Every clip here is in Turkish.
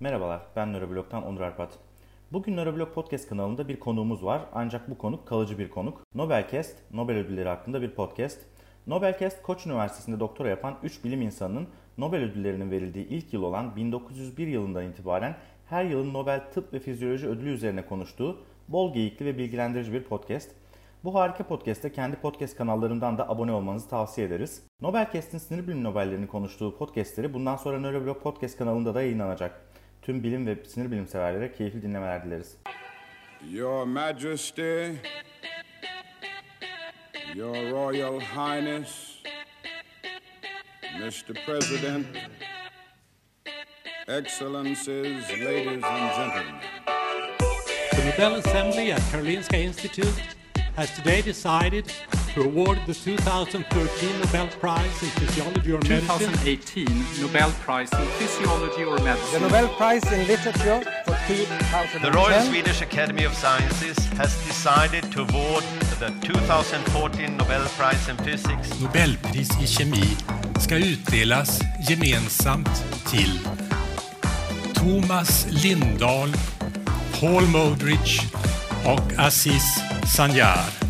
Merhabalar, ben Nöroblog'dan Onur Arpat. Bugün Nöroblog Podcast kanalında bir konuğumuz var ancak bu konuk kalıcı bir konuk. Nobelcast, Nobel ödülleri hakkında bir podcast. Nobelcast, Koç Üniversitesi'nde doktora yapan 3 bilim insanının Nobel ödüllerinin verildiği ilk yıl olan 1901 yılından itibaren her yılın Nobel Tıp ve Fizyoloji ödülü üzerine konuştuğu bol geyikli ve bilgilendirici bir podcast. Bu harika podcast'te kendi podcast kanallarından da abone olmanızı tavsiye ederiz. Nobelcast'in sinir bilim Nobel'lerini konuştuğu podcastleri bundan sonra Nöroblog Podcast kanalında da yayınlanacak. Tüm bilim ve sinir bilim severlere keyifli dinlemeler dileriz. Your Majesty, Your Royal Highness, Mr. President, Excellencies, ladies and gentlemen. The Nobel Assembly at Karolinska Institute has today decided to award the 2013 Nobel Prize in Physiology or Medicine 2018 Nobel Prize in Physiology or The Medicine. Nobel Prize in Literature for 2010 The Royal Swedish Academy of Sciences has decided to award the 2014 Nobel Prize in Physics Nobelpris i kemi ska utdelas gemensamt till Thomas Lindahl, Paul Modrich och Aziz Sanjar.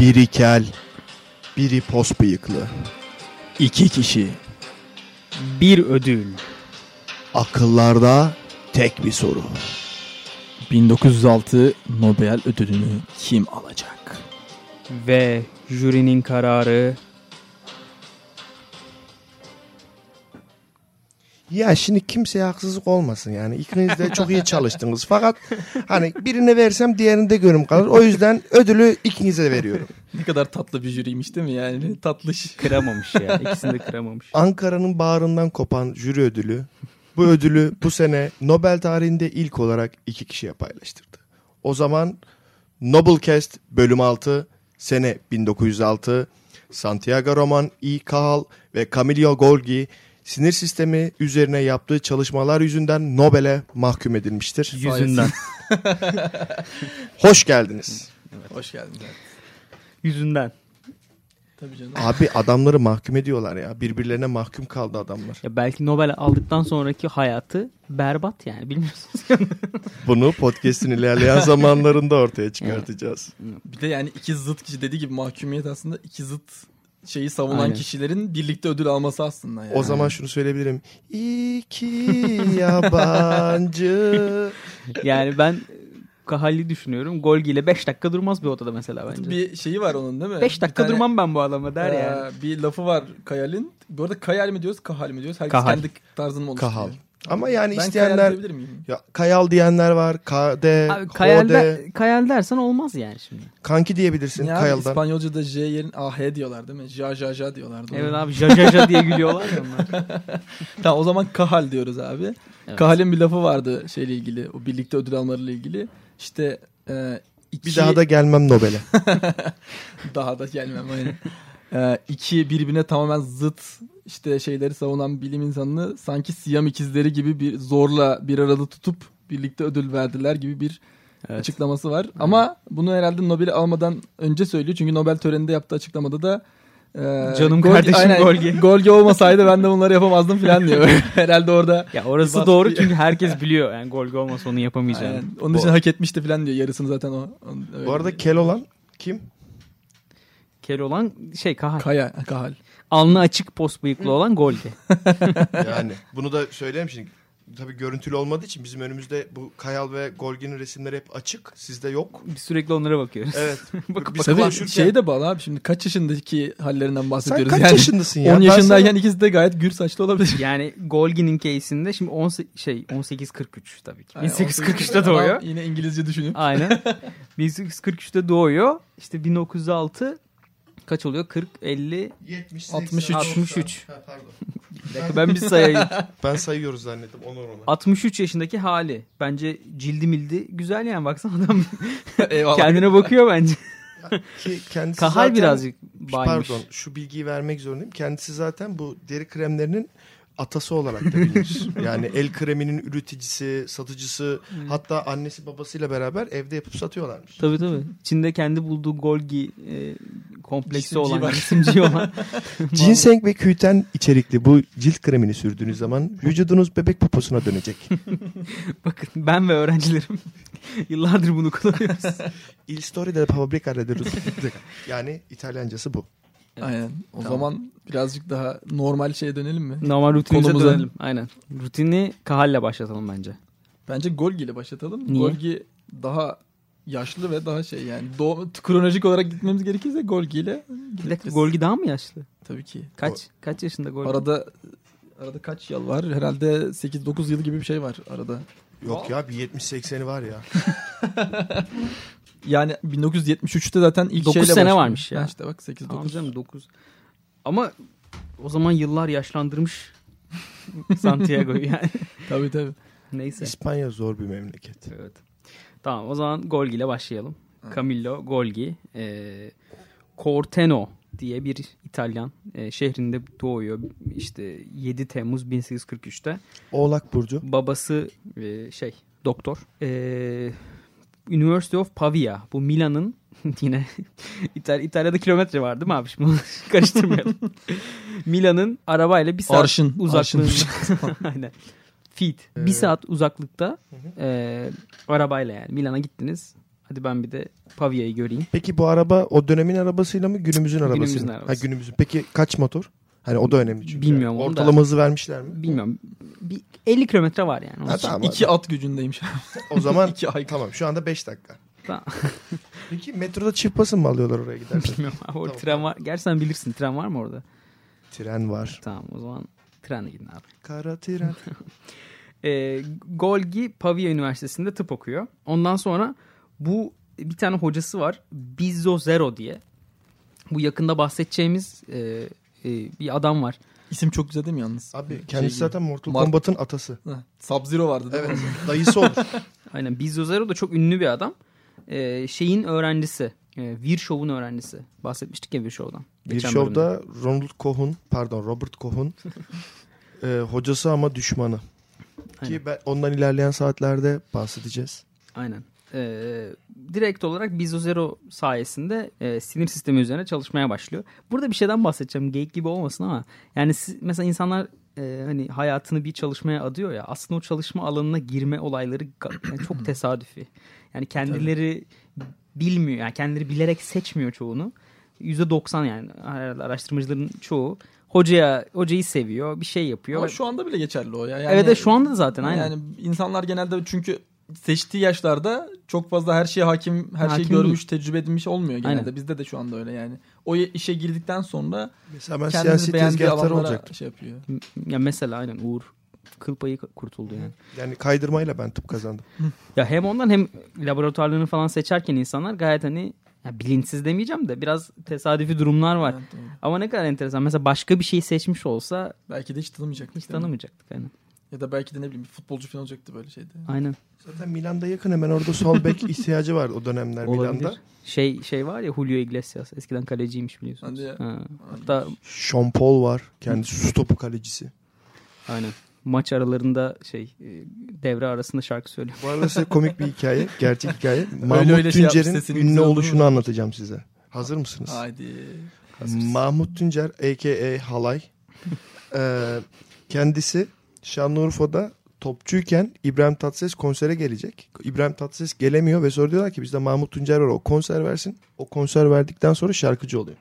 Biri kel, biri pos bıyıklı. İki kişi. Bir ödül. Akıllarda tek bir soru. 1906 Nobel ödülünü kim alacak? Ve jürinin kararı Ya şimdi kimseye haksızlık olmasın yani. İkiniz de çok iyi çalıştınız. Fakat hani birine versem diğerinde görüm kalır. O yüzden ödülü ikinize de veriyorum. Ne kadar tatlı bir jüriymiş değil mi yani? Tatlış. kıramamış ya. İkisini de kıramamış. Ankara'nın bağrından kopan jüri ödülü. Bu ödülü bu sene Nobel tarihinde ilk olarak iki kişiye paylaştırdı. O zaman Nobelcast bölüm 6 sene 1906 Santiago Roman E. Cahill ve Camillo Golgi sinir sistemi üzerine yaptığı çalışmalar yüzünden Nobel'e mahkum edilmiştir. Yüzünden. Hoş geldiniz. Hoş geldin. Yüzünden. Tabii canım. Abi adamları mahkum ediyorlar ya. Birbirlerine mahkum kaldı adamlar. Ya belki Nobel aldıktan sonraki hayatı berbat yani bilmiyorsunuz. Bunu podcast'in ilerleyen zamanlarında ortaya çıkartacağız. Bir de yani iki zıt kişi dediği gibi mahkumiyet aslında iki zıt şeyi savunan Aynen. kişilerin birlikte ödül alması aslında yani. O zaman şunu söyleyebilirim. İki yabancı. yani ben Kahalli düşünüyorum. Golgi ile 5 dakika durmaz bir odada mesela bence. bir şeyi var onun değil mi? 5 Bir dakika tane, durmam ben bu adama der e, yani. Bir lafı var Kayal'in. Bu arada Kayal mi diyoruz, Kahal mi diyoruz? Herkes Kahal. kendi tarzını mı oluşturuyor? Kahal. Ama yani Ben Kayal isteyenler diyebilir miyim? ya Kayal diyenler var. Kade, Abi, Kayal, der- Kayal dersen olmaz yani şimdi. kanki diyebilirsin Ya Kayal'dan. İspanyolca'da J yerin AH diyorlar değil mi? Ja ja ja diyorlardı. Evet abi jajaja diye gülüyorlar ya onlar. Tamam o zaman Kahal diyoruz abi. Evet. Kahal'in bir lafı vardı şeyle ilgili. O birlikte ödül almalarıyla ilgili. İşte e, iki, Bir daha da gelmem Nobel'e. daha da gelmem aynen. e, iki birbirine tamamen zıt işte şeyleri savunan bilim insanını sanki Siyam ikizleri gibi bir zorla bir arada tutup birlikte ödül verdiler gibi bir Evet. açıklaması var. Ama bunu herhalde Nobel'i almadan önce söylüyor. Çünkü Nobel töreninde yaptığı açıklamada da e, Canım kardeşim Golgi. Golgi olmasaydı ben de bunları yapamazdım falan diyor. herhalde orada Ya orası doğru çünkü herkes biliyor yani Golgi olmasa onu yapamayacağını. Aynen. Onun için hak etmişti falan diyor. Yarısını zaten o. Öyle Bu arada kel olan kim? Kel olan şey Kahal. Kaya, Kahal. Alnı açık pos bıyıklı olan Golgi. Yani bunu da söyleyeyim şimdi. Tabii görüntülü olmadığı için bizim önümüzde bu Kayal ve Golgi'nin resimleri hep açık. Sizde yok. Biz sürekli onlara bakıyoruz. Evet. Bakıp Biz Tabii konuşurken- şey de bağlı abi şimdi kaç yaşındaki hallerinden Sen bahsediyoruz kaç yani. yaşındasın ya? 10 Ben yaşındayken sana- ikisi de gayet gür saçlı olabilir. Yani Golgi'nin case'inde şimdi 10 şey 1843 tabii ki. Yani 1843'te adam doğuyor. Yine İngilizce düşünüp. Aynen. 1843'te doğuyor. İşte 1906 kaç oluyor? 40 50 70, 63. 63. Ha, pardon. Ben bir sayayım. Ben sayıyoruz zannettim. Onur ona. 63 yaşındaki hali. Bence cildi mildi güzel yani baksana adam kendine bakıyor bence. Ki kendisi Kahal zaten- birazcık baymış. Pardon şu bilgiyi vermek zorundayım. Kendisi zaten bu deri kremlerinin atası olarak da bilinir. yani el kreminin üreticisi, satıcısı hatta annesi babasıyla beraber evde yapıp satıyorlarmış. Tabii tabii. Çin'de kendi bulduğu Golgi e, kompleksi İsimciği olan, isimci olan. Ginseng ve küten içerikli bu cilt kremini sürdüğünüz zaman vücudunuz bebek poposuna dönecek. Bakın ben ve öğrencilerim yıllardır bunu kullanıyoruz. Il story de fabbrica de Yani İtalyancası bu. Aynen. O Tamam. zaman birazcık daha normal şeye dönelim mi? Normal rutinimize Konumuza. dönelim. Aynen. Rutini Kahal'le başlatalım bence. Bence Golgi ile başlatalım. Niye? Golgi daha yaşlı ve daha şey yani doğ- kronolojik olarak gitmemiz gerekirse Golgi ile Bir dakika gidebiliriz. Golgi daha mı yaşlı? Tabii ki. Kaç? Kaç yaşında Golgi? Arada arada kaç yıl var? Herhalde 8-9 yıl gibi bir şey var arada. Yok ya bir 70-80'i var ya. Yani 1973'te zaten ilk 9 şeyle sene başlıyor. varmış ya. Ha işte bak 8-9. Tamam canım 9. Ama o zaman yıllar yaşlandırmış Santiago'yu yani. Tabii tabii. Neyse. İspanya zor bir memleket. Evet. Tamam o zaman Golgi ile başlayalım. Camillo Golgi. E, Corteno diye bir İtalyan e, şehrinde doğuyor. İşte 7 Temmuz 1843'te. Oğlak Burcu. Babası e, şey doktor. E, University of Pavia. Bu Milan'ın yine İtal- İtalya'da kilometre var değil mi abi? Şimdi karıştırmayalım. Milan'ın arabayla bir saat Arşın, uzaklığında. arşın. Aynen. Feet. Bir saat uzaklıkta e, arabayla yani. Milan'a gittiniz. Hadi ben bir de Pavia'yı göreyim. Peki bu araba o dönemin arabasıyla mı günümüzün arabasıyla Günümüzün mı? arabası. Ha günümüzün. Peki kaç motor? Hani o da önemli çünkü. Bilmiyorum Yani. Ortalama hızı vermişler mi? Bilmiyorum. Bir 50 kilometre var yani. Ha, tamam, İki at gücündeyim şu an. O zaman İki ay. tamam şu anda 5 dakika. Tamam. Peki metroda çift basın mı alıyorlar oraya giderken? Bilmiyorum. Abi, orada Tamam. tren var. Gerçi sen bilirsin. Tren var mı orada? Tren var. Tamam o zaman trenle gidin abi. Kara tren. E, Golgi Pavia Üniversitesi'nde tıp okuyor. Ondan sonra bu bir tane hocası var. Bizzo Zero diye. Bu yakında bahsedeceğimiz e, e, bir adam var. İsim çok güzel değil mi yalnız? Abi Şey kendisi gibi. zaten Mortal Mark- Kombat'ın atası. Sub-Zero vardı değil Evet. mi? Dayısı olur. Aynen Zero da çok ünlü bir adam. E, şeyin öğrencisi. E, Virchow'un öğrencisi. Bahsetmiştik ya Virchow'dan. şovda Ronald Kohn, pardon Robert Kohn e, hocası ama düşmanı. Aynen. Ki ben ondan ilerleyen saatlerde bahsedeceğiz. Aynen. Ee, direkt olarak Bizzo Zero sayesinde e, sinir sistemi üzerine çalışmaya başlıyor. Burada bir şeyden bahsedeceğim. Geyik gibi olmasın ama yani siz- mesela insanlar e, hani hayatını bir çalışmaya adıyor ya aslında o çalışma alanına girme olayları yani çok tesadüfi. Yani kendileri bilmiyor yani kendileri bilerek seçmiyor çoğunu. %90 yani araştırmacıların çoğu hocaya hocayı seviyor bir şey yapıyor. Ama şu anda bile geçerli o ya. Yani, evet şu anda da zaten aynen. Yani insanlar genelde çünkü seçtiği yaşlarda çok fazla her şeye hakim, her Hakim şeyi görmüş, tecrübe edilmiş olmuyor genelde. Aynen. Bizde de şu anda öyle yani. O işe girdikten sonra Mesela ben kendini siyasi beğendiği tezgahtar alanlara olacaktım. şey yapıyor. Ya mesela aynen Uğur kıl payı kurtuldu yani. Yani kaydırmayla ben tıp kazandım. Ya hem ondan hem laboratuvarlarını falan seçerken insanlar gayet hani ya bilinçsiz demeyeceğim de biraz tesadüfi durumlar var. Evet. Ama ne kadar enteresan. Mesela başka bir şey seçmiş olsa Belki de hiç tanımayacaktık. hiç değil tanımayacaktık. Aynen. Ya da belki de ne bileyim bir futbolcu falan olacaktı böyle şeyde. Aynen. Zaten Milan'da yakın hemen orada sol bek ihtiyacı var o dönemler Olabilir. Milan'da. Şey şey var ya Julio Iglesias. Eskiden kaleciymiş biliyorsunuz. Hadi ya. Ha. Hatta Sean Paul var. Kendisi su topu kalecisi. aynen. Maç aralarında şey e, devre arasında şarkı söylüyor. Bu arada size komik bir hikaye. Gerçek hikaye. Mahmut öyle şey Tuncer'in sesinin ünlü oluşunu anlatacağım size. Hazır mısınız? Haydi. Mahmut Tuncer a.k.a. Halay. Ee, kendisi Şanlıurfa'da topçuyken İbrahim Tatlıses konsere gelecek. İbrahim Tatlıses gelemiyor ve sonra diyorlar ki bizde Mahmut Tuncer var o konser versin. O konser verdikten sonra şarkıcı oluyor.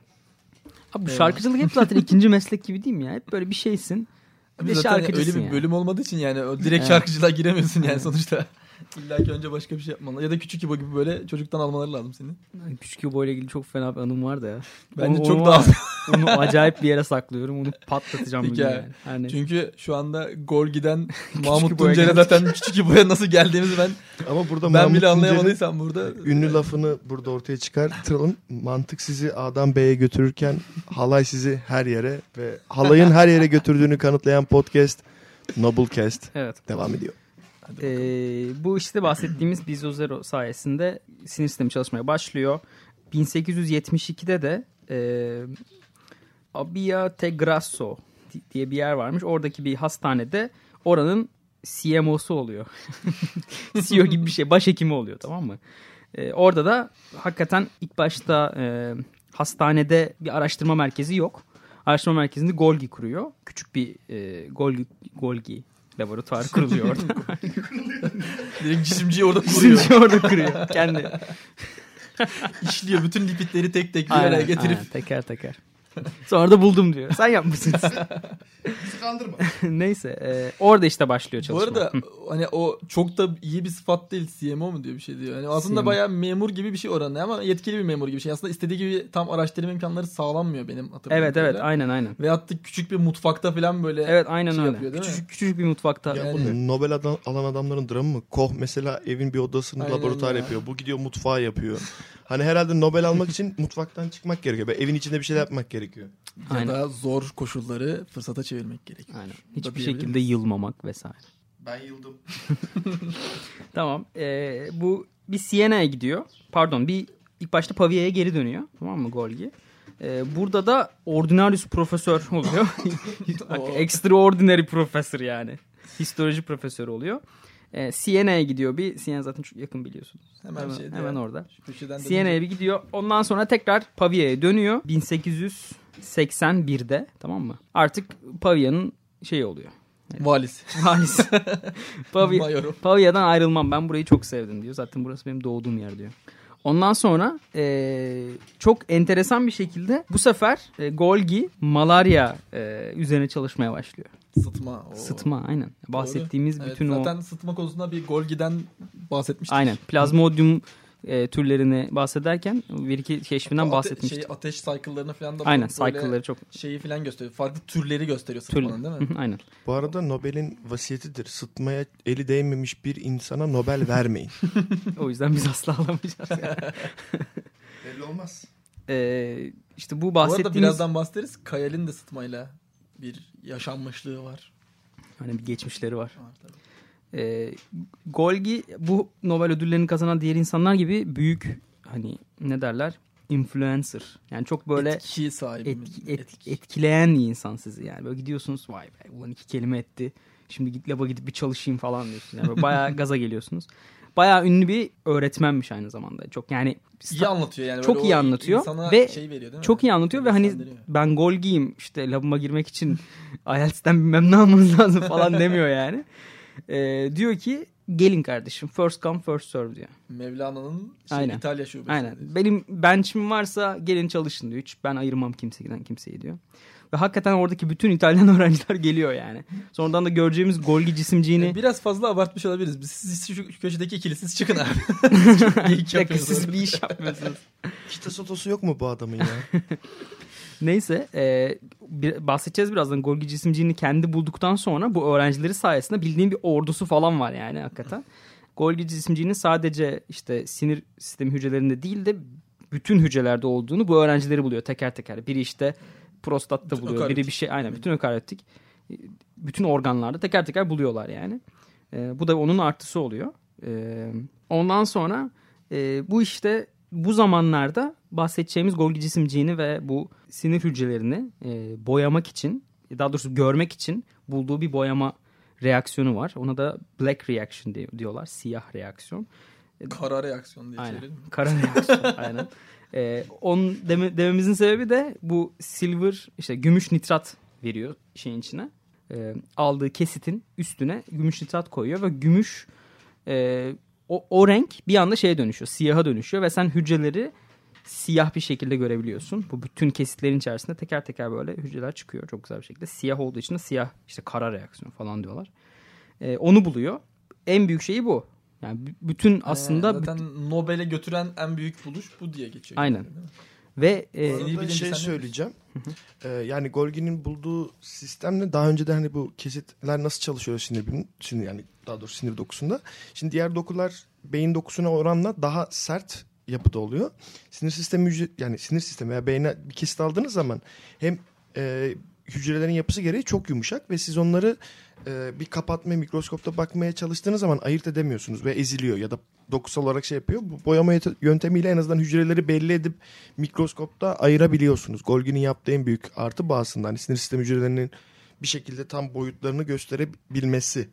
Abi bu şarkıcılık hep zaten ikinci meslek gibi değil mi ya? Hep böyle bir şeysin. Bir de Zaten öyle bir yani. bölüm olmadığı için yani o direkt Evet. şarkıcılığa giremiyorsun yani sonuçta. İlla ki önce başka bir şey yapman Ya da küçük İbo gibi böyle çocuktan almaları lazım senin. Ay, Küçük İbo ile ilgili çok fena bir anım var da ya. Bence Onu- çok daha... Onu acayip bir yere saklıyorum. Onu patlatacağım Hikaye. yani. Hani Çünkü şu anda gol giden Mahmut Tuncer'e zaten küçük İbo'ya nasıl geldiğimizi ben Ama burada ben Mahmut bile anlayamadıysam burada. ünlü lafını burada ortaya çıkartalım. Mantık sizi A'dan B'ye götürürken halay sizi her yere ve halayın her yere götürdüğünü kanıtlayan podcast Noblecast evet. devam ediyor. Ee, bu işte bahsettiğimiz Bizzo Zero sayesinde sinir sistemi çalışmaya başlıyor. 1872'de de e, Abia Te Grasso diye bir yer varmış. Oradaki bir hastanede oranın CMO'su oluyor. CEO gibi bir şey. Başhekimi oluyor tamam mı? Ee, orada da hakikaten ilk başta e, hastanede bir araştırma merkezi yok. Araştırma merkezinde Golgi kuruyor. Küçük bir e, Golgi, Golgi laboratuvar kuruluyor orada. Direkt cisimciyi orada kuruyor. Cisimciyi orada kuruyor. Kendi. İşliyor. Bütün lipidleri tek tek bir araya Aynen, getirip. aynen, teker teker. Sonra da buldum diyor. Sen yapmışsın. Kandırma. Neyse. e, orada işte başlıyor Bu çalışma. arada hani o çok da iyi bir sıfat değil CMO mu diyor bir şey diyor. Yani aslında CMO. bayağı memur gibi bir şey oranı ama yetkili bir memur gibi bir şey. Aslında istediği gibi tam araştırma imkanları sağlanmıyor benim hatırladığım Evet evet aynen aynen. Veyahut da küçük bir mutfakta falan böyle Evet aynen şey öyle. yapıyor değil mi? küçücük, küçücük bir mutfakta. Ya Yani- bu Nobel adam- alan adamların dramı mı? Koch mesela evin bir odasını Aynen laboratuvar ya. yapıyor. Bu gidiyor mutfağı yapıyor. Hani herhalde Nobel almak için mutfaktan çıkmak gerekiyor. Böyle evin içinde bir şeyler yapmak gerekiyor. ya Aynen. da zor koşulları fırsata çevirmek gerekiyor. Aynen. Hiçbir şekilde yılmamak vesaire. Ben yıldım. Tamam. ee, bu bir Siena'ya gidiyor. Pardon bir ilk başta Pavia'ya geri dönüyor. Tamam mı Golgi? Ee, burada da ordinarius profesör oluyor. Extraordinary profesör yani. Histoloji profesörü oluyor. Ee, Siena'ya gidiyor bir. Siena zaten çok yakın biliyorsunuz. Hemen Hemen, şeyde hemen ya. orada. Siena'ya bir gidiyor. Ondan sonra tekrar Pavia'ya dönüyor. 1881'de tamam mı? Artık Pavia'nın şey oluyor. Valis. Halis. Pavia. Pavia'dan ayrılmam. Ben burayı çok sevdim diyor. Zaten burası benim doğduğum yer diyor. Ondan sonra eee, çok enteresan bir şekilde bu sefer e, Golgi malaria e, üzerine çalışmaya başlıyor. Sıtma. o. Sıtma aynen. Bahsettiğimiz Evet, bütün o Zaten sıtma konusunda bir Golgi'den bahsetmiştik. aynen plazmodium e, türlerini bahsederken bir iki keşfinden Ate- bahsetmiştik. Şey, ateş cycle'larını falan da aynen cycle'ları çok şeyi falan gösteriyor. Farklı türleri gösteriyor türlü. sıtmanın değil mi? aynen. Bu arada Nobel'in vasiyetidir. Sıtmaya eli değmemiş bir insana Nobel vermeyin. O yüzden biz asla alamayacağız. yani. Belli olmaz. E, işte bu Bu arada bahsettiğimiz birazdan bahsederiz. Kayal'in de sıtmayla bir yaşanmışlığı var. hani bir geçmişleri var. Var tabii. E, Golgi bu Nobel ödüllerini kazanan diğer insanlar gibi büyük hani ne derler influencer. Yani çok böyle Etki sahibi. etki- et- Etki. etkileyen insan sizi yani. Böyle gidiyorsunuz vay be ulan iki kelime etti. Şimdi git laba gidip bir çalışayım falan diyorsunuz. Yani böyle bayağı gaza geliyorsunuz. Bayağı ünlü bir öğretmenmiş aynı zamanda. Çok yani İyi anlatıyor yani. Çok iyi anlatıyor ve şey veriyor, değil mi? çok iyi anlatıyor ve hani ben Golgi'yim işte labıma girmek için IELTS'ten bilmem ne almanız lazım falan demiyor yani. Ee, diyor ki gelin kardeşim first come first serve diyor. Mevlana'nın şey, Aynen. İtalya şubesi. Aynen. Benim bench'im varsa gelin çalışın diyor. Hiç ben ayırmam kimseden kimseyi diyor. Ve hakikaten oradaki bütün İtalyan öğrenciler geliyor yani. Sonradan da göreceğimiz Golgi cisimciğini biraz fazla abartmış olabiliriz. Biz siz şu, şu köşedeki ikili siz çıkın abi. Bir İyi dakika, yapıyorsunuz. siz bir iş yapmıyorsunuz. Kita sotosu yok mu bu adamın ya? Neyse e, bir, bahsedeceğiz birazdan. Golgi cisimciğini kendi bulduktan sonra bu öğrencileri sayesinde bildiğin bir ordusu falan var yani hakikaten. Golgi cisimciğinin sadece işte sinir sistemi hücrelerinde değil de bütün hücrelerde olduğunu bu öğrencileri buluyor teker teker. Biri işte prostatta Bütün buluyor. Biri bir şey aynen bütün ökaryotik. E, Bütün organlarda teker teker buluyorlar yani. E, bu da onun artısı oluyor. E, ondan sonra e, bu işte bu zamanlarda bahsedeceğimiz Golgi cisimciğini ve bu sinir hücrelerini e, boyamak için daha doğrusu görmek için bulduğu bir boyama reaksiyonu var. Ona da black reaction diyor- diyorlar. Siyah reaksiyon. Kara reaksiyon diye Aynen. çevirelim. Kara reaksiyon. aynen. Ee, onun deme, dememizin sebebi de bu silver işte gümüş nitrat veriyor şeyin içine. Ee, aldığı kesitin üstüne gümüş nitrat koyuyor ve gümüş e, o, o renk bir anda şeye dönüşüyor. Siyaha dönüşüyor ve sen hücreleri siyah bir şekilde görebiliyorsun. Bu bütün kesitlerin içerisinde teker teker böyle hücreler çıkıyor çok güzel bir şekilde. Siyah olduğu için de siyah işte kara reaksiyon falan diyorlar. Ee, onu buluyor. En büyük şeyi bu. Yani bütün aslında Aynen. zaten Nobel'e götüren en büyük buluş bu diye geçiyor. Aynen. Ve e, bilimci şey söyleyeceğim. Ee, yani Golgi'nin bulduğu sistemle daha önce de hani bu kesitler nasıl çalışıyor sinir bilim, sinir yani daha doğrusu sinir dokusunda. Şimdi diğer dokular beyin dokusuna oranla daha sert yapıda oluyor. Sinir sistemi yani sinir sistemi veya beyne bir kesit aldığınız zaman hem e, hücrelerin yapısı gereği çok yumuşak ve siz onları e, bir kapatma mikroskopta bakmaya çalıştığınız zaman ayırt edemiyorsunuz ve eziliyor ya da dokusal olarak şey yapıyor. Bu boyama yöntemiyle en azından hücreleri belli edip mikroskopta ayırabiliyorsunuz. Golgi'nin yaptığı en büyük artı bu aslında. Hani sinir sistemi hücrelerinin bir şekilde tam boyutlarını gösterebilmesi.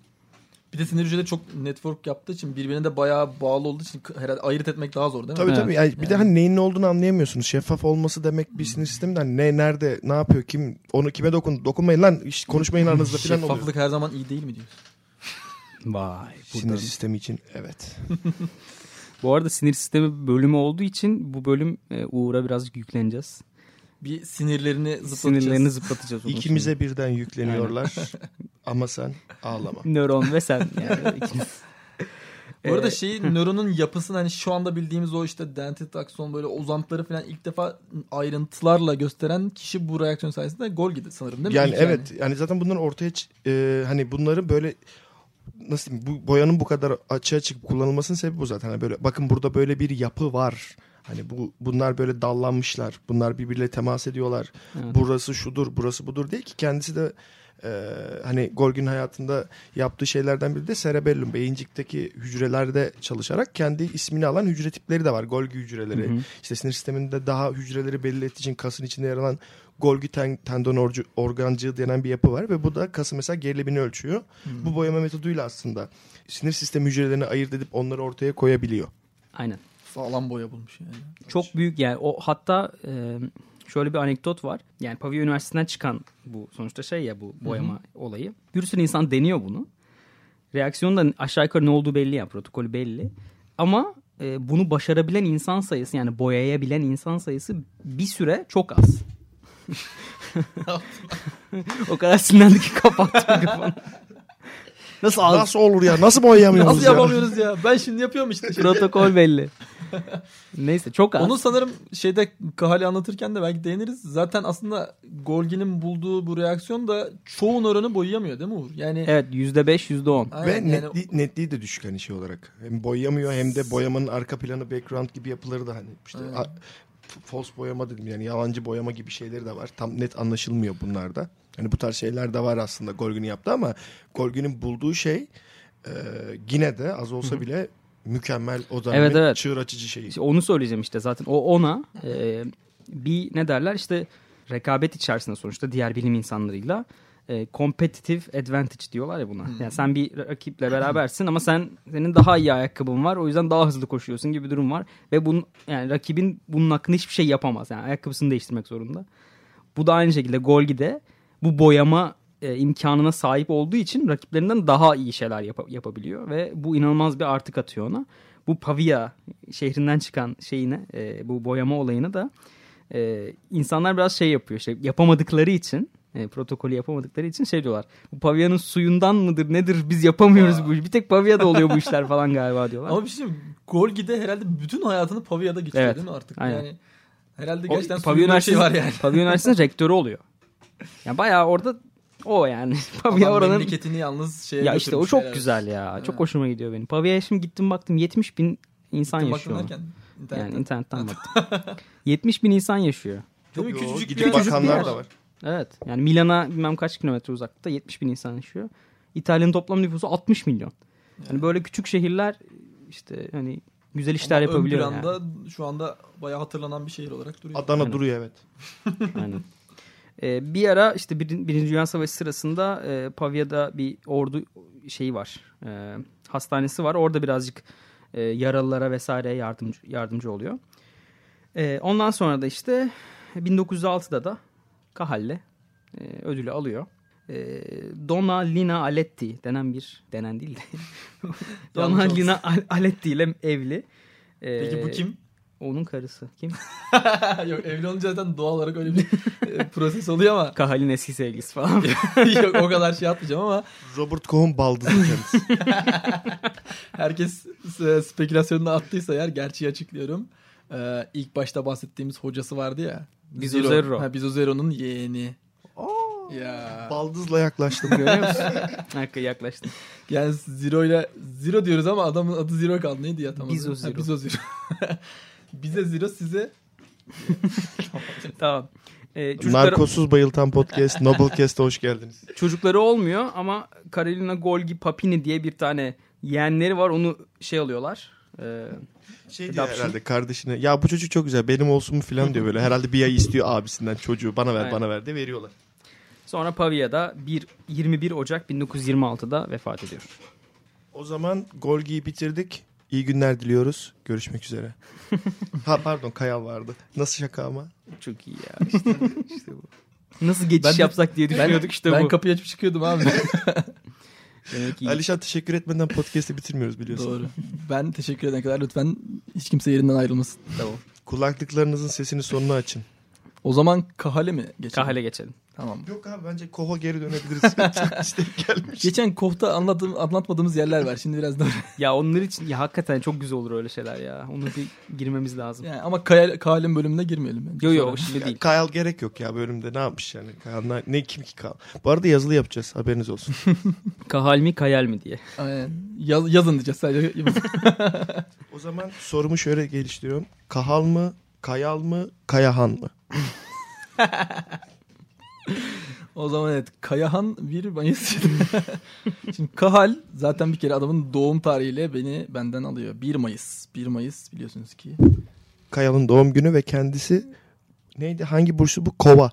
Bir de sinir hücreleri çok network yaptığı için birbirine de bayağı bağlı olduğu için herhalde ayırt etmek daha zor değil mi? Tabii Evet. tabii. Yani bir de hani neyin ne olduğunu anlayamıyorsunuz. Şeffaf olması demek bir sinir sistemi de hani ne nerede ne yapıyor kim onu kime dokun dokunmayın lan iş, konuşmayın aranızda falan oluyor. Şeffaflık her zaman iyi değil mi diyorsun? Vay. Sinir sistemi için evet. Bu arada sinir sistemi bölümü olduğu için bu bölüm e, Uğur'a birazcık yükleneceğiz. Bir sinirlerini zıplatacağız. Sinirlerini zıplatacağız. onun İkimize birden yükleniyorlar ama sen ağlama. Nöron ve sen yani ikiniz. Bu arada Ee, şeyi nöronun yapısını hani şu anda bildiğimiz o işte dendrit akson böyle uzantıları falan ilk defa ayrıntılarla gösteren kişi bu reaksiyon sayesinde Golgi'di sanırım değil mi? Yani İlk evet yani zaten bunların ortaya e, hani bunları böyle nasıl diyeyim bu boyanın bu kadar açığa çıkıp kullanılmasının sebebi bu zaten. Hani böyle bakın burada böyle bir yapı var. Hani bu bunlar böyle dallanmışlar. Bunlar birbiriyle temas ediyorlar. Evet. Burası şudur, burası budur değil ki kendisi de e, hani Golgi'nin hayatında yaptığı şeylerden biri de cerebellum beyincikteki hücrelerde çalışarak kendi ismini alan hücre tipleri de var. Golgi hücreleri. Hı hı. İşte sinir sisteminde daha hücreleri ettiği için kasın içinde yer alan Golgi ten, tendon orcu, organcığı denen bir yapı var ve bu da kasın mesela gerilimini ölçüyor. Bu boyama metoduyla aslında sinir sistemi hücrelerini ayırt edip onları ortaya koyabiliyor. Aynen. Sağlam boya bulmuş yani. Çok büyük yani o hatta e, şöyle bir anekdot var. Yani Pavia Üniversitesi'nden çıkan bu sonuçta şey ya bu boyama olayı. Bir sürü insan deniyor bunu. Reaksiyonun da aşağı yukarı ne olduğu belli ya protokolü belli. Ama e, bunu başarabilen insan sayısı yani boyayabilen insan sayısı bir süre çok az. o kadar sinirlendi ki kapattı mikrofonu. Nasıl az? Nasıl olur ya? Nasıl boyayamıyoruz Nasıl ya? yapamıyoruz ya? Ben şimdi yapıyorum işte. Protokol belli. Neyse çok az. Onu sanırım şeyde Kahali anlatırken de belki değiniriz. Zaten aslında Golgi'nin bulduğu bu reaksiyon da çoğu nöronu boyayamıyor değil mi Uğur? Yani Evet %5 %10. Aynen, Ve yani netli, netliği de düşük hani şey olarak. Hem boyayamıyor hem de boyamanın arka planı background gibi yapıları da hani işte a- f- false boyama dedim yani yalancı boyama gibi şeyleri de var. Tam net anlaşılmıyor bunlarda. Hani bu tarz şeyler de var aslında Golgi'nin yaptı ama Golgi'nin bulduğu şey e, yine de az olsa bile mükemmel o dönemin Evet, evet. çığır açıcı şeyi. İşte onu söyleyeceğim işte zaten. O ona e, bir ne derler işte rekabet içerisinde sonuçta diğer bilim insanlarıyla e, competitive advantage diyorlar ya buna. Yani sen bir rakiple berabersin ama sen senin daha iyi ayakkabın var. O yüzden daha hızlı koşuyorsun gibi bir durum var ve bunun yani rakibin bunun hakkında hiçbir şey yapamaz. Yani ayakkabısını değiştirmek zorunda. Bu da aynı şekilde Golgi'de bu boyama e, imkanına sahip olduğu için rakiplerinden daha iyi şeyler yapa- yapabiliyor ve bu inanılmaz bir artı katıyor ona. Bu Pavia şehrinden çıkan şeyine e, bu boyama olayını da e, insanlar biraz şey yapıyor. Şey, yapamadıkları için e, protokolü yapamadıkları için şey diyorlar. Bu Pavia'nın suyundan mıdır nedir biz yapamıyoruz bu işi. Bir tek Pavia'da oluyor bu işler falan galiba diyorlar. ama bir şey Golgi'de herhalde bütün hayatını Pavia'da geçiriyor Evet, değil mi artık? aynen. Yani herhalde O gerçekten Pavia suyunda bir şey var yani. Pavia Üniversitesi'nin rektörü oluyor. Yani bayağı orada o yani. Pavia Adam oranın memleketini yalnız şeye ya işte o çok herhalde. güzel ya. Ha. Çok hoşuma gidiyor benim. Pavia'ya şimdi gittim baktım 70 bin insan Gittim yaşıyor. derken, internetten. Yani internetten baktım. 70 bin insan yaşıyor. Değil mi? Yo, Küçücük gidip bir yer. bakanlar da var. Evet. Yani Milan'a bilmem kaç kilometre uzaklıkta 70 bin insan yaşıyor. İtalya'nın toplam nüfusu 60 milyon. Yani böyle küçük şehirler işte hani güzel işler Ama yapabiliyor. Ön planda yani. şu anda bayağı hatırlanan bir şehir olarak duruyor. Adana Aynen. duruyor evet. Aynen. Ee, bir ara işte bir, Birinci Dünya Savaşı sırasında e, Pavia'da bir ordu şeyi var. E, hastanesi var. Orada birazcık e, yaralılara vesaire yardımcı, yardımcı oluyor. E, ondan sonra da işte 1906'da da Kahalle e, ödülü alıyor. E, Donna Lina Aletti denen bir denen değil de Donna Lina Al- Aletti ile evli. E, Peki bu kim? Onun karısı. Kim? Yok evli olunca zaten doğal olarak öyle bir e, proses oluyor ama Kahal'in eski sevgilisi falan. yok o kadar şey atmayacağım ama Robert Cohen baldızı kendisi. herkes e, spekülasyonunu attıysa eğer gerçeği açıklıyorum. Ee, ilk başta bahsettiğimiz hocası vardı ya. Bizo Zero. Ha, Bizo Zero'nun yeğeni. Ya. Baldızla yaklaştım. Görüyor musun? Hakikaten yaklaştın. Yani Zero ile Zero diyoruz ama adamın adı Zero kaldı. Neydi ya tam? Bizo Ha, Zero. Bizo Zero. Bize Zero size Tamam. Ee, çocukları, Narkosuz Bayıltan Podcast, Noblecast'a hoş geldiniz. çocukları olmuyor ama Carolina Golgi Papini diye bir tane yeğenleri var. Onu şey alıyorlar. Ee, Şey diyor Adoption. herhalde kardeşine ya bu çocuk çok güzel benim olsun mu falan diyor böyle. Herhalde bir ay istiyor abisinden çocuğu bana ver Aynen. bana ver de veriyorlar. Sonra Pavia'da 1 21 Ocak 1926'da vefat ediyor. O zaman Golgi'yi bitirdik. İyi günler diliyoruz. Görüşmek üzere. ha pardon Kayal vardı. Nasıl şaka ama? Çok iyi ya. İşte, işte bu. Nasıl geçiş Ben de- yapsak diye düşünüyorduk işte ben bu. kapıyı açıp çıkıyordum abi. Demek ki Alişan teşekkür etmeden podcast'i bitirmiyoruz biliyorsun. Doğru. Ben teşekkür edene kadar lütfen hiç kimse yerinden ayrılmasın. Tamam. Kulaklıklarınızın sesini sonuna açın. O zaman kahale mi geçelim? Kahale geçelim. Tamam. Yok abi bence Koho geri dönebiliriz. İstek gelmiş. Geçen kohta anlattığım, anlatmadığımız yerler var. Şimdi biraz daha. Ya onlar için ya hakikaten çok güzel olur öyle şeyler ya. Onu bir girmemiz lazım. Yani ama Kayal, Kahal'in bölümüne girmeyelim. bence. Yo yo şimdi değil. Kayal gerek yok ya bölümde ne yapmış yani? Kayal ne, ne kim ki Kayal? Bu arada yazılı yapacağız haberiniz olsun. Kahal mi kayal mi diye. Aynen. Yaz, yazın diyeceğiz sadece. o zaman sorumu şöyle geliştiriyorum. Kahal mı, Kayal mı, Kayahan mı? o zaman evet. Kayahan 1 Mayıs. Şimdi Kahal zaten bir kere adamın doğum tarihiyle beni benden alıyor. 1 Mayıs. 1 Mayıs biliyorsunuz ki. Kayal'ın doğum günü ve kendisi neydi? Hangi bursu bu? Kova.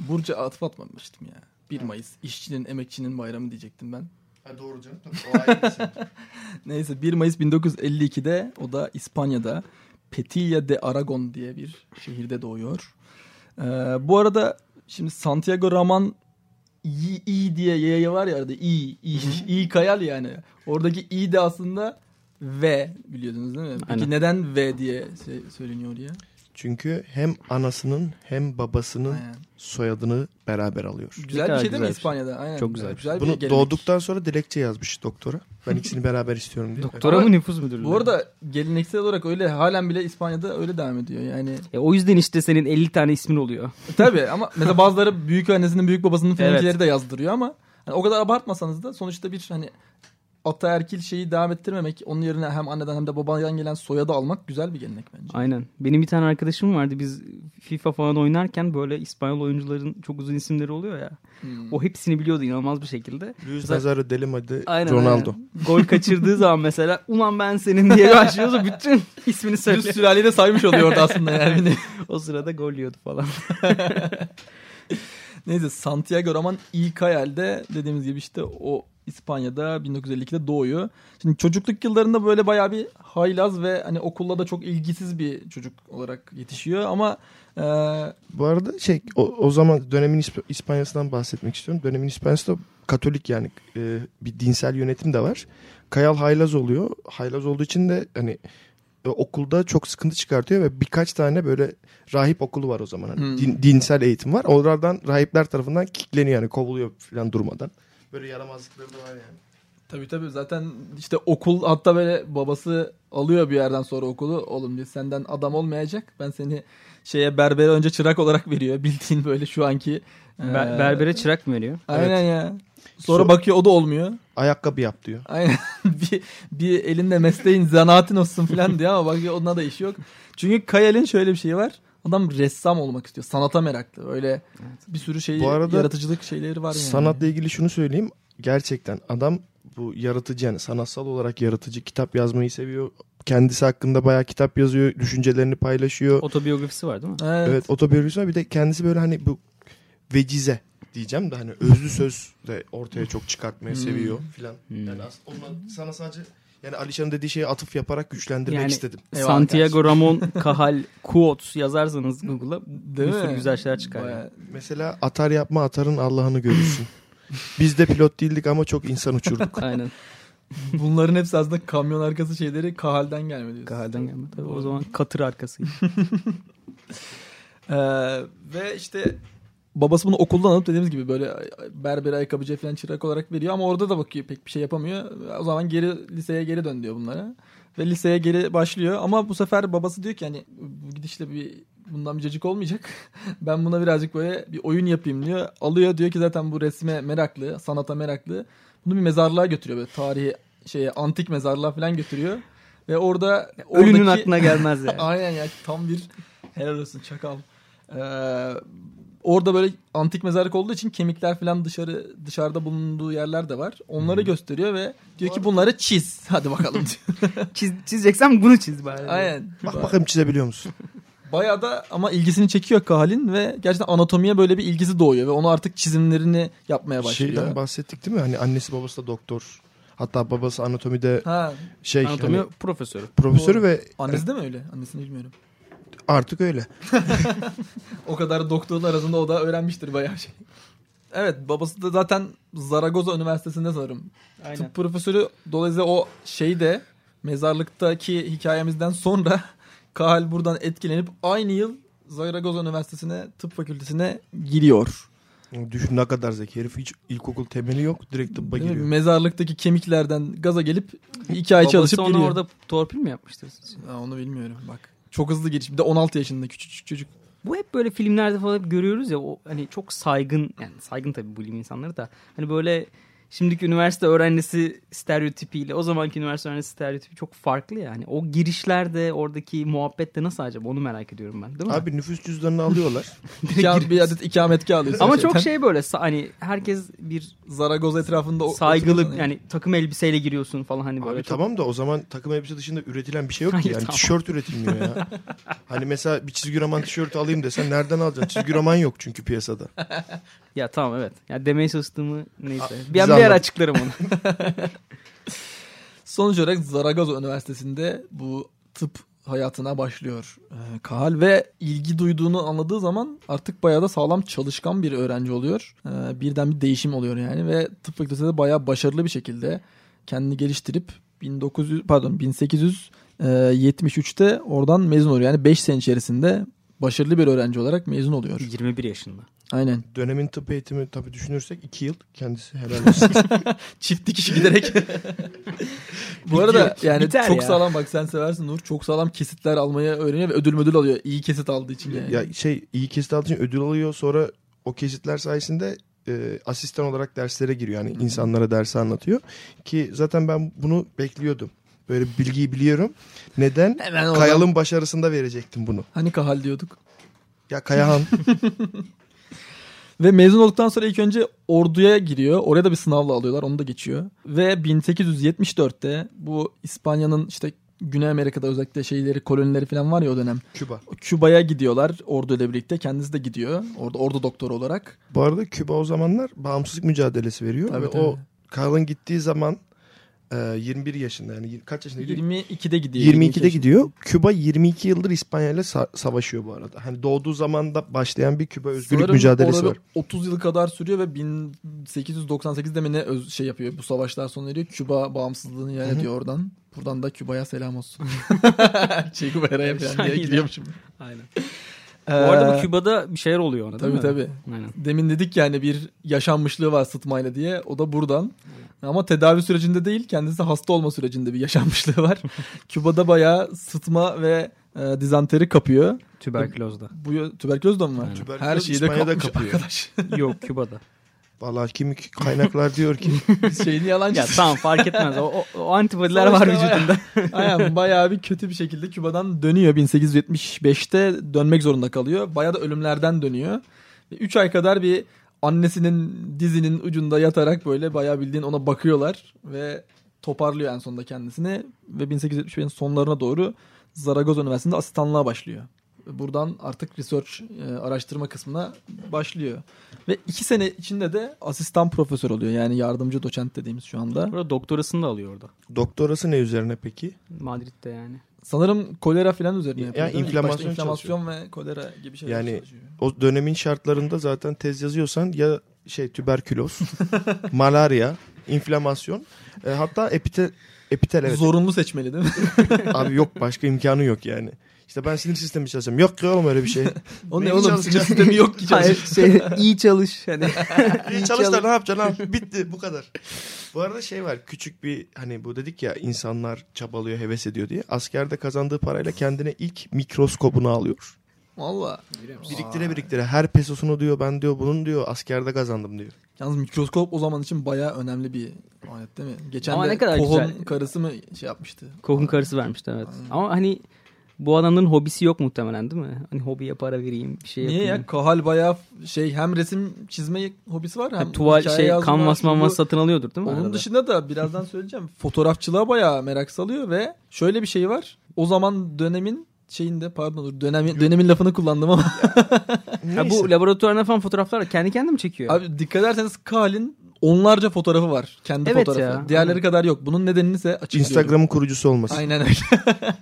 Burcu atıf atmamıştım ya. 1 Mayıs. işçinin, emekçinin bayramı diyecektim ben. Ha, doğru canım. O şey. Neyse 1 Mayıs 1952'de o da İspanya'da Petilla de Aragon diye bir şehirde doğuyor. Ee, bu arada şimdi Santiago Raman İ, İ diye Y var ya arada İ, İ, İ kayal yani. Oradaki İ de aslında V biliyorsunuz değil mi? Peki Aynen. neden V diye söyleniyor ya? Çünkü hem anasının hem babasının Aynen. soyadını beraber alıyor. Güzel bir şey değil mi bir şey. İspanya'da? Aynen. Çok güzel bir güzel bir Bunu gelenek. doğduktan sonra dilekçe yazmış doktora. Ben ikisini beraber istiyorum diye. Doktora mı nüfus müdürlüğü? Bu arada geleneksel olarak öyle halen bile İspanya'da öyle devam ediyor. Yani E, o yüzden işte senin 50 tane ismin oluyor. Tabii ama mesela bazıları büyük annesinin büyük babasının filankileri Evet. de yazdırıyor ama hani o kadar abartmasanız da sonuçta bir hani ataerkil şeyi devam ettirmemek onun yerine hem anneden hem de babadan gelen soyadı almak güzel bir gelenek bence. Aynen. Benim bir tane arkadaşım vardı. Biz FIFA falan oynarken böyle İspanyol oyuncuların çok uzun isimleri oluyor ya. Hmm. O hepsini biliyordu inanılmaz bir şekilde. Luis Nazario Delimade Aynen, Ronaldo. aynen. Gol kaçırdığı zaman mesela ulan ben senin diye başlıyorsa bütün ismini Düz söylüyor. sülaleyi de saymış oluyor orada aslında yani. o sırada gol yiyordu falan. Neyse Santiago Raman İKL'de dediğimiz gibi işte o İspanya'da 1952'de doğuyor. Şimdi çocukluk yıllarında böyle bayağı bir haylaz ve hani okulla da çok ilgisiz bir çocuk olarak yetişiyor ama e, Bu arada şey o, o zaman dönemin İsp- İspanya'sından bahsetmek istiyorum. Dönemin İspanya'sında Katolik yani e, bir dinsel yönetim de var. Kayal haylaz oluyor. Haylaz olduğu için de hani e, okulda çok sıkıntı çıkartıyor ve birkaç tane böyle rahip okulu var o zaman. Hani Hmm. din- dinsel eğitim var. Oralardan rahipler tarafından kickleniyor yani kovuluyor falan durmadan. Böyle yaramazlıkları da var yani. Tabii tabii zaten işte okul hatta böyle babası alıyor bir yerden sonra okulu. Oğlum diyor senden adam olmayacak. Ben seni şeye berbere önce çırak olarak veriyor. Bildiğin böyle şu anki. Ber- e, berbere çırak mı veriyor? Aynen ya. Sonra So- bakıyor o da olmuyor. Ayakkabı yap diyor. Aynen. bir, bir elinde mesleğin zanaatin olsun falan diyor ama bakıyor onunla da işi yok. Çünkü Kayal'in şöyle bir şeyi var. Adam ressam olmak istiyor. Sanata meraklı. Öyle bir sürü şey Bu arada yaratıcılık şeyleri var yani. Sanatla ilgili şunu söyleyeyim. Gerçekten adam bu yaratıcı yani sanatsal olarak yaratıcı kitap yazmayı seviyor. Kendisi hakkında bayağı kitap yazıyor. Düşüncelerini paylaşıyor. Otobiyografisi var değil mi? Evet. Evet otobiyografisi var. Bir de kendisi böyle hani bu vecize diyeceğim de hani özlü söz de ortaya çok çıkartmayı Hmm. seviyor filan. Hmm. Yani aslında onunla sana sadece yani Alişan'ın dediği şeye atıf yaparak güçlendirmek Yani- istedim. Eyvallah Santiago Ramon Cajal Quotes yazarsanız Google'a bir sürü güzel şeyler çıkar. yani. Bayağı- Mesela atar yapma atarın Allah'ını görürsün. Biz de pilot değildik ama çok insan uçurduk. Aynen. Bunların hepsi aslında kamyon arkası şeyleri Kahal'den gelme diyorsun. Kahal'den gelme. Tabii o zaman katır arkası. Ee, ve işte babası bunu okuldan alıp dediğimiz gibi böyle berber ayakkabıcı falan çırak olarak veriyor ama orada da bakıyor pek bir şey yapamıyor. O zaman geri liseye geri dön diyor bunlara. Ve liseye geri başlıyor ama bu sefer babası diyor ki hani bu gidişle bir bundan bir cacık olmayacak. ben buna birazcık böyle bir oyun yapayım diyor. Alıyor diyor ki zaten bu resme meraklı, sanata meraklı. Bunu bir mezarlığa götürüyor böyle tarihi şeye antik mezarlığa falan götürüyor. Ve orada Ölünün oradaki- aklına gelmez yani. Aynen ya tam bir helal olsun çakal. Ee, orada böyle antik mezarlık olduğu için kemikler falan dışarı dışarıda bulunduğu yerler de var. Onları gösteriyor ve diyor ki bunları çiz. Hadi bakalım diyor. Çiz, çizeceksen bunu çiz bari. Aynen. Bak bakayım çizebiliyor musun? Bayağı da ama ilgisini çekiyor Kahal'in ve gerçekten anatomiye böyle bir ilgisi doğuyor ve onu artık çizimlerini yapmaya başlıyor. Şeyden bahsettik değil mi? Hani annesi babası da doktor. Hatta babası anatomide Ha, şey Anatomi hani profesörü. profesörü Doğru. ve annesi de mi öyle? Annesini bilmiyorum. Artık öyle. O kadar doktorun arasında o da öğrenmiştir bayağı şey. Evet babası da zaten Zaragoza Üniversitesi'nde sanırım. Aynen. Tıp profesörü dolayısıyla o şeyde mezarlıktaki hikayemizden sonra Kahal buradan etkilenip aynı yıl Zaragoza Üniversitesi'ne tıp fakültesine giriyor. Düşün ne kadar zeki herif hiç ilkokul temeli yok direkt tıbba Değil mi? giriyor. Mezarlıktaki kemiklerden gaza gelip iki ay Babası çalışıp giriyor. orada torpil mi yapmıştır? Ha, onu bilmiyorum bak. Çok hızlı geliş. Bir de 16 yaşında küçücük çocuk. Bu hep böyle filmlerde falan hep görüyoruz ya o hani çok saygın yani saygın tabii bu bilim insanları da hani böyle şimdiki üniversite öğrencisi stereotipiyle o zamanki üniversite öğrencisi stereotipi çok farklı yani. O girişlerde oradaki muhabbette nasıl acaba onu merak ediyorum ben değil mi? Abi nüfus cüzdanını alıyorlar. İka, bir adet ikametgah alıyorsun. Ama şeyden. çok şey böyle hani herkes bir Zaragoza etrafında saygılı oturuyorsun yani takım elbiseyle giriyorsun falan hani böyle. Abi çok- tamam da o zaman takım elbise dışında üretilen bir şey yok ki. Yani tamam. tişört üretilmiyor ya. hani mesela bir çizgi roman tişörtü alayım desen nereden alacaksın? Çizgi roman yok çünkü piyasada. Ya tamam evet. Ya demeye çalıştığımı neyse. bize Bir, bir anlat. yer açıklarım onu. Sonuç olarak Zaragoza Üniversitesi'nde bu tıp hayatına başlıyor ee, Kahal ve ilgi duyduğunu anladığı zaman artık bayağı da sağlam çalışkan bir öğrenci oluyor. Ee, birden bir değişim oluyor yani ve tıp fakültesinde bayağı başarılı bir şekilde kendini geliştirip 1900 pardon 1873'te oradan mezun oluyor. Yani 5 sene içerisinde başarılı bir öğrenci olarak mezun oluyor. 21 yaşında. Aynen. Dönemin tıp eğitimi tabii düşünürsek iki yıl kendisi helal olsun. Çift dikiş giderek. Bu arada yani Biter çok ya. sağlam bak sen seversin Nur. Çok sağlam kesitler almayı öğreniyor ve ödül müdül alıyor. İyi kesit aldığı için yani. ya şey iyi kesit aldığı için ödül alıyor sonra o kesitler sayesinde e, asistan olarak derslere giriyor. Yani insanlara dersi anlatıyor. Ki zaten ben bunu bekliyordum. Böyle bilgiyi biliyorum. Neden? Hemen oradan- Kayal'ın başarısında verecektim bunu. Hani kahal diyorduk. Ya Kayahan Ve mezun olduktan sonra ilk önce orduya giriyor. Oraya da bir sınavla alıyorlar. Onu da geçiyor. Ve 1874'te bu İspanya'nın işte Güney Amerika'da özellikle şeyleri kolonileri falan var ya o dönem. Küba. Küba'ya gidiyorlar orduyla birlikte. Kendisi de gidiyor. Orada ordu doktoru olarak. Bu arada Küba o zamanlar bağımsızlık mücadelesi veriyor. Tabii, ve tabii. o Kayal'ın gittiği zaman e, 21 yaşında yani kaç yaşında gidiyor? 22'de gidiyor. 22'de 22 gidiyor. Küba 22 yıldır İspanya ile sa- savaşıyor bu arada. Hani doğduğu zaman da başlayan bir Küba özgürlük Sanırım mücadelesi var. bir 30 yıl kadar sürüyor ve 1898'de mi ne öz- şey yapıyor bu savaşlar sona eriyor. Küba bağımsızlığını ilan ediyor oradan. Buradan da Küba'ya selam olsun. Che Guevara'ya falan diye Aynen. gidiyormuşum. Aynen. Bu arada bu Ee, Küba'da bir şeyler oluyor ona değil Tabii mi? tabii. Aynen. Demin dedik yani bir yaşanmışlığı var sıtmayla diye. O da buradan. Ama tedavi sürecinde değil kendisi hasta olma sürecinde bir yaşanmışlığı var. Küba'da bayağı sıtma ve e, dizanteri kapıyor. Tüberkülozda. Bu tüberküloz da mı var? Aynen. Tüberküloz Her şeyi de İspanya'da kapmış kapıyor. arkadaş. Yok Küba'da. Vallahi kim kaynaklar diyor ki Biz şeyini yalancı. ya tamam fark etmez. O, o, o antibodiler var Sonuçta bayağı- vücudunda. Aynen bayağı bir kötü bir şekilde Küba'dan dönüyor. 1875'te dönmek zorunda kalıyor. Bayağı da ölümlerden dönüyor. 3 ay kadar bir annesinin dizinin ucunda yatarak böyle bayağı bildiğin ona bakıyorlar ve toparlıyor en sonunda kendisini ve 1875'in sonlarına doğru Zaragoza Üniversitesi'nde asistanlığa başlıyor. Buradan artık research e, araştırma kısmına başlıyor. Ve iki sene içinde de asistan profesör oluyor. Yani yardımcı doçent dediğimiz şu anda. Burada doktorasını da alıyor orada. doktorası ne üzerine peki? Madrid'de yani. Sanırım kolera falan üzerine Ya, yapıyor. İlk inflamasyon inflamasyon ve kolera gibi şeyler Yani- çalışıyor. O dönemin şartlarında zaten tez yazıyorsan ya şey tüberküloz, malaria, inflamasyon, e, hatta epitel epitel evet. Zorunlu seçmeli değil mi? Abi yok başka imkanı yok yani. İşte ben sinir sistemi çalışacağım. Yok ya oğlum öyle bir şey. o ne oğlum sinir sistemi yok ki Hayır çalışacak. şey iyi çalış hani. İyi çalış da ne yapacaksın abi? Bitti bu kadar. Bu arada şey var küçük bir hani bu dedik ya insanlar çabalıyor heves ediyor diye. Askerde kazandığı parayla kendine ilk mikroskobunu alıyor. Valla. Biriktire biriktire her pesosunu diyor ben diyor bunun diyor askerde kazandım diyor. Yalnız mikroskop o zaman için bayağı önemli bir alet değil mi? Geçen Ama de ne kadar Koch'un güzel. karısı mı şey yapmıştı? Kohun karısı vermişti evet. Ama hani bu adamların hobisi yok muhtemelen değil mi? Hani hobiye para vereyim bir şey Niye yapayım. ya? Kahal bayağı şey hem resim çizme hobisi var hem Ha, tuval şey kanvas manvas satın alıyordur değil mi? Onun arada? dışında da birazdan söyleyeceğim. Fotoğrafçılığa bayağı merak salıyor ve şöyle bir şey var. O zaman dönemin şeyinde pardon dur dönem, dönemin lafını kullandım ama. Ha, bu laboratuvarına falan fotoğraflar kendi kendine mi çekiyor? Abi dikkat ederseniz Kahal'in onlarca fotoğrafı var. Kendi Evet fotoğrafı. ya. Diğerleri kadar yok. Bunun nedenini ise açıklıyorum. Instagram'ın kurucusu olması. Aynen öyle.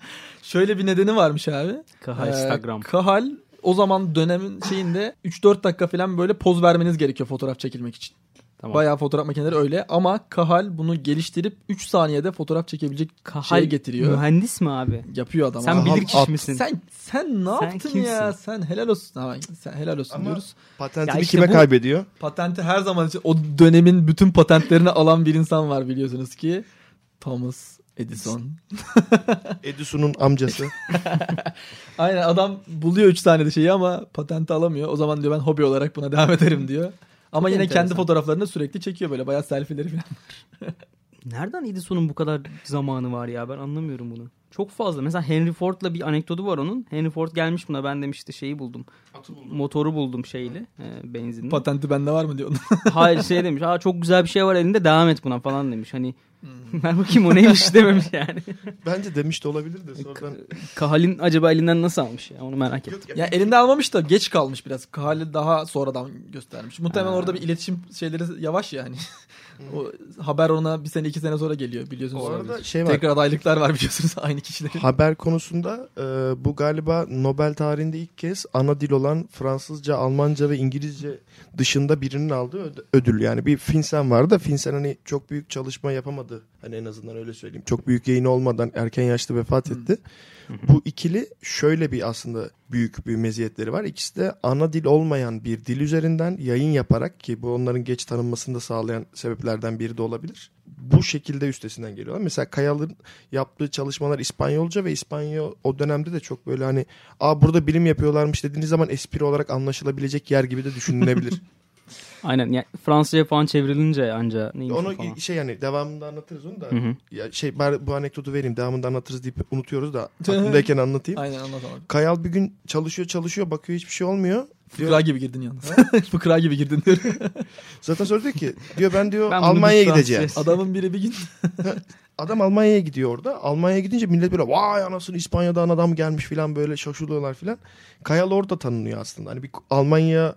Şöyle bir nedeni varmış abi. Kahal Ee, Instagram. Kahal o zaman dönemin şeyinde 3-4 dakika falan böyle poz vermeniz gerekiyor fotoğraf çekilmek için. Tamam. Bayağı fotoğraf makineleri öyle ama Kahal bunu geliştirip 3 saniyede fotoğraf çekebilecek Kahal şey getiriyor. mühendis mi abi? Yapıyor adam. Sen bilir kişi misin? Sen sen ne Sen yaptın kimsin? ya? Sen helal olsun. Ha, sen helal olsun Ama- diyoruz. Patentini Ya işte kime bu- kaybediyor? Patenti her zaman için o dönemin bütün patentlerini alan bir insan var biliyorsunuz ki. Thomas Edison. Edison'un amcası. Aynen adam buluyor 3 saniyede şeyi ama patenti alamıyor. O zaman diyor ben hobi olarak buna devam ederim diyor. Ama Çok yine enteresan. kendi fotoğraflarını sürekli çekiyor böyle bayağı selfie'leri falan. Nereden Edison'un bu kadar zamanı var ya ben anlamıyorum bunu. Çok fazla. Mesela Henry Ford'la bir anekdotu var onun. Henry Ford gelmiş buna ben demişti şeyi buldum. Motoru buldum şeyli e, benzinli. Patenti bende var mı diyor. Hayır şey demiş. Aa çok güzel bir şey var elinde devam et buna falan demiş. Hani ver bakayım o neymiş dememiş yani. Bence demiş de olabilir de sonradan. Kahal'in acaba elinden nasıl almış ya onu merak ettim. ya elinde almamış da geç kalmış biraz. Hali daha sonradan göstermiş. Muhtemelen Ha. orada bir iletişim şeyleri yavaş ya hani. O haber ona bir sene iki sene sonra geliyor biliyorsunuz. Olabilir. arada şey var. Tekrar adaylıklar var biliyorsunuz aynı kişilerin. Haber konusunda e, bu galiba Nobel tarihinde ilk kez ana dil olan Fransızca, Almanca ve İngilizce dışında birinin aldığı öd- ödül. Yani bir Finsen vardı da Finsen hani çok büyük çalışma yapamadı. Hani en azından öyle söyleyeyim. Çok büyük yayın olmadan erken yaşta vefat etti. Bu ikili şöyle bir aslında büyük bir meziyetleri var. İkisi de ana dil olmayan bir dil üzerinden yayın yaparak ki bu onların geç tanınmasını da sağlayan sebeplerden biri de olabilir. Bu şekilde üstesinden geliyorlar. Mesela Kayal'ın yaptığı çalışmalar İspanyolca ve İspanyol o dönemde de çok böyle hani aa burada bilim yapıyorlarmış dediğiniz zaman espri olarak anlaşılabilecek yer gibi de düşünülebilir. Aynen yani Fransızca falan çevrilince anca neymiş onu falan. şey yani devamında anlatırız onu da. Hı hı. Ya şey bari bu anekdotu vereyim devamında anlatırız deyip unutuyoruz da aklımdayken anlatayım. Aynen anlatamadım. Kayal bir gün çalışıyor çalışıyor bakıyor hiçbir şey olmuyor. Diyor, Fıkra gibi girdin yalnız. Fıkra gibi girdin diyor. zaten diyor ki diyor ben diyor Ben Almanya'ya gideceğim. Adamın biri bir gün Adam Almanya'ya gidiyor orada. Almanya'ya gidince millet böyle vay anasını İspanya'dan adam gelmiş filan böyle şaşırıyorlar filan. Kayal orada tanınıyor aslında. Hani bir Almanya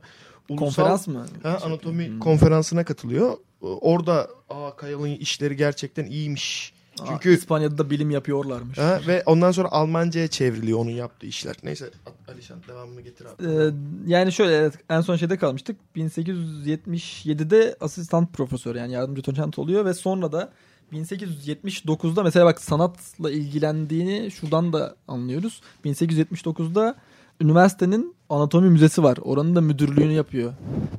ulusal konferans mı? ha, anatomi Hmm. konferansına katılıyor. Orada aa Kayal'ın işleri gerçekten iyiymiş. Çünkü Çünkü İspanya'da da bilim yapıyorlarmış. ha, ve ondan sonra Almanca'ya çevriliyor onun yaptığı işler. Neyse Alişan devamını getir abi. Ee, yani şöyle evet, en son şeyde kalmıştık. 1877'de asistan profesör yani yardımcı doçent oluyor ve sonra da 1879'da mesela bak sanatla ilgilendiğini şuradan da anlıyoruz. 1879'da üniversitenin anatomi müzesi var. Oranın da müdürlüğünü yapıyor.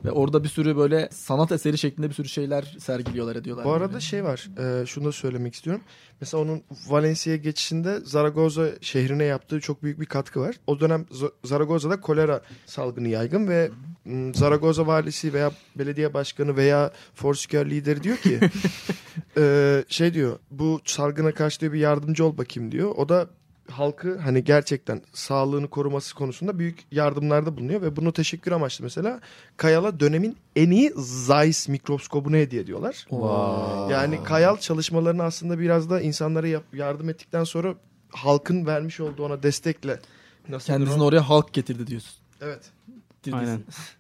Ve orada bir sürü böyle sanat eseri şeklinde bir sürü şeyler sergiliyorlar ediyorlar. Bu arada böyle. şey var. E, şunu da söylemek istiyorum. Mesela onun Valencia'ya geçişinde Zaragoza şehrine yaptığı çok büyük bir katkı var. O dönem Zaragoza'da kolera salgını yaygın ve Zaragoza valisi veya belediye başkanı veya Forsker lideri diyor ki e, şey diyor bu salgına karşı diyor bir yardımcı ol bakayım diyor. O da halkı hani gerçekten sağlığını koruması konusunda büyük yardımlarda bulunuyor ve bunu teşekkür amaçlı mesela Kayal'a dönemin en iyi Zeiss mikroskobunu hediye ediyorlar. Yani Kayal çalışmalarını aslında biraz da insanlara yap- yardım ettikten sonra halkın vermiş olduğu ona destekle nasıl Kendisini oraya halk getirdi diyorsun. Evet. Aynen.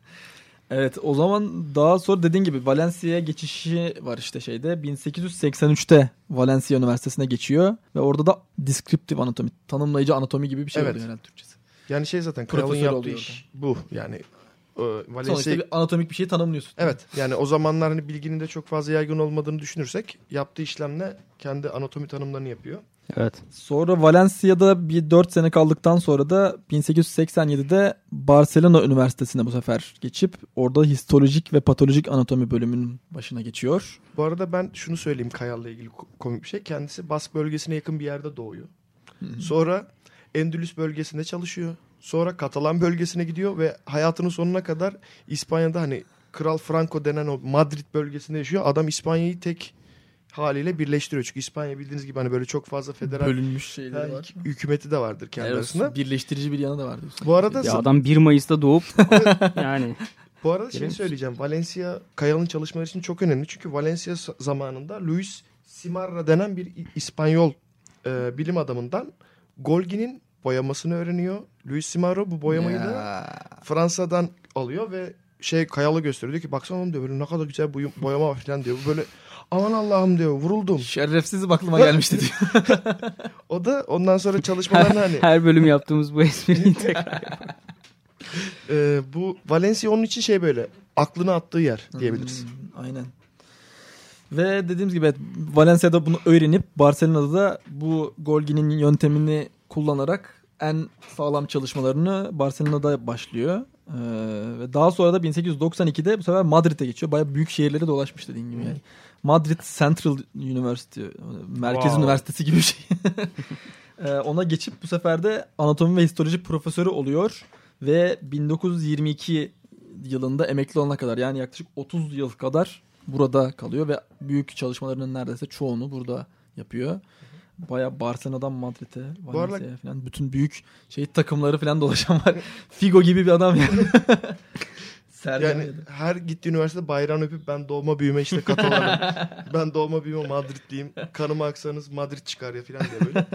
Evet o zaman daha sonra dediğin gibi Valencia'ya geçişi var işte şeyde. 1883'te Valencia Üniversitesi'ne geçiyor ve orada da descriptive anatomi, tanımlayıcı anatomi gibi bir şey Evet. oluyor herhalde Türkçesi. Yani şey zaten Profesör yaptığı iş bu yani. E, Valencia Sonuçta bir anatomik bir şeyi tanımlıyorsun. Evet yani o zamanlar hani bilginin de çok fazla yaygın olmadığını düşünürsek yaptığı işlemle kendi anatomi tanımlarını yapıyor. Evet. Sonra Valencia'da bir 4 sene kaldıktan sonra da 1887'de Barcelona Üniversitesi'ne bu sefer geçip orada histolojik ve patolojik anatomi bölümünün başına geçiyor. Bu arada ben şunu söyleyeyim Kayal'la ilgili ko- komik bir şey. Kendisi Bask bölgesine yakın bir yerde doğuyor. Sonra Endülüs bölgesinde çalışıyor. Sonra Katalan bölgesine gidiyor ve hayatının sonuna kadar İspanya'da hani Kral Franco denen o Madrid bölgesinde yaşıyor. Adam İspanya'yı tek haliyle birleştiriyor. Çünkü İspanya bildiğiniz gibi hani böyle çok fazla federal Bölünmüş şeyleri var. hükümeti de vardır kendi Evet, arasında. birleştirici bir yanı da var diyorsun. Bu arada Ya adam 1 Mayıs'ta doğup yani Bu arada şey söyleyeceğim. Valencia Kayal'ın çalışmaları için çok önemli. Çünkü Valencia zamanında Luis Simarra denen bir İspanyol e, bilim adamından Golgi'nin boyamasını öğreniyor. Louis Simaro bu boyamayı da Ya. Fransa'dan alıyor ve şey Kayalı gösteriyor. Diyor ki baksana oğlum diyor böyle ne kadar güzel boy- boyama var falan diyor. Bu Böyle aman Allah'ım diyor vuruldum. Şerefsizim aklıma gelmişti diyor. O da ondan sonra çalışmalarını hani Her bölüm yaptığımız bu espriyi tekrar. e, bu Valencia onun için şey böyle aklını attığı yer diyebiliriz. Hmm, aynen. Ve dediğimiz gibi evet, Valencia'da bunu öğrenip Barcelona'da da bu Golgi'nin yöntemini kullanarak en sağlam çalışmalarını Barcelona'da başlıyor. Ee, ve daha sonra da 1892'de bu sefer Madrid'e geçiyor. Bayağı büyük şehirlere dolaşmış dediğim gibi. Yani. Madrid Central University, Merkez Wow. Üniversitesi gibi bir şey. Ee, ona geçip bu sefer de anatomi ve histoloji profesörü oluyor. Ve 1922 yılında emekli olana kadar yani yaklaşık 30 yıl kadar burada kalıyor ve büyük çalışmalarının neredeyse çoğunu burada yapıyor. Baya Barcelona'dan Madrid'e, arada- Valencia'ya falan bütün büyük şey takımları falan dolaşan var. Figo gibi bir adam yani. Sergen Yani her gittiği üniversitede bayrağını öpüp ben doğma büyüme işte katılarım. ben doğma büyüme Madridliyim. Kanımı aksanız Madrid çıkar ya falan diye böyle.